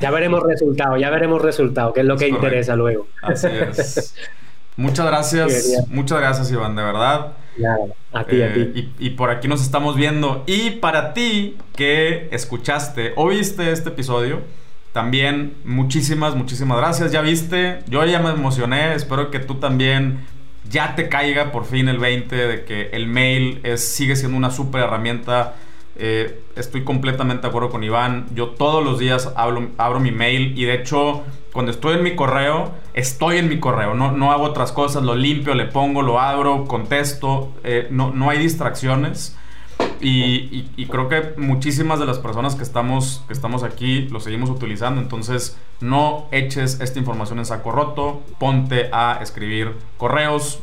ya. veremos resultados, ya veremos resultados, que es lo que interesa luego. Así es. Muchas gracias, muchas gracias Iván, de verdad. A ti, a ti. Eh, y, por aquí nos estamos viendo. Y para ti que escuchaste o viste este episodio, también muchísimas, muchísimas gracias. Ya viste, yo ya me emocioné, espero que tú también ya te caiga por fin el 20 de que el mail es, sigue siendo una súper herramienta eh, estoy completamente de acuerdo con Iván. Yo todos los días abro mi mail y de hecho cuando estoy en mi correo, estoy en mi correo. No, no hago otras cosas, lo limpio, le pongo, lo abro, contesto. Eh, no, no hay distracciones. Y, creo que muchísimas de las personas que estamos, que estamos aquí lo seguimos utilizando. Entonces, no eches esta información en saco roto. Ponte a escribir correos.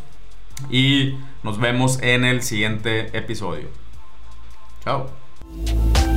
Y nos vemos en el siguiente episodio. Chao. Thank you.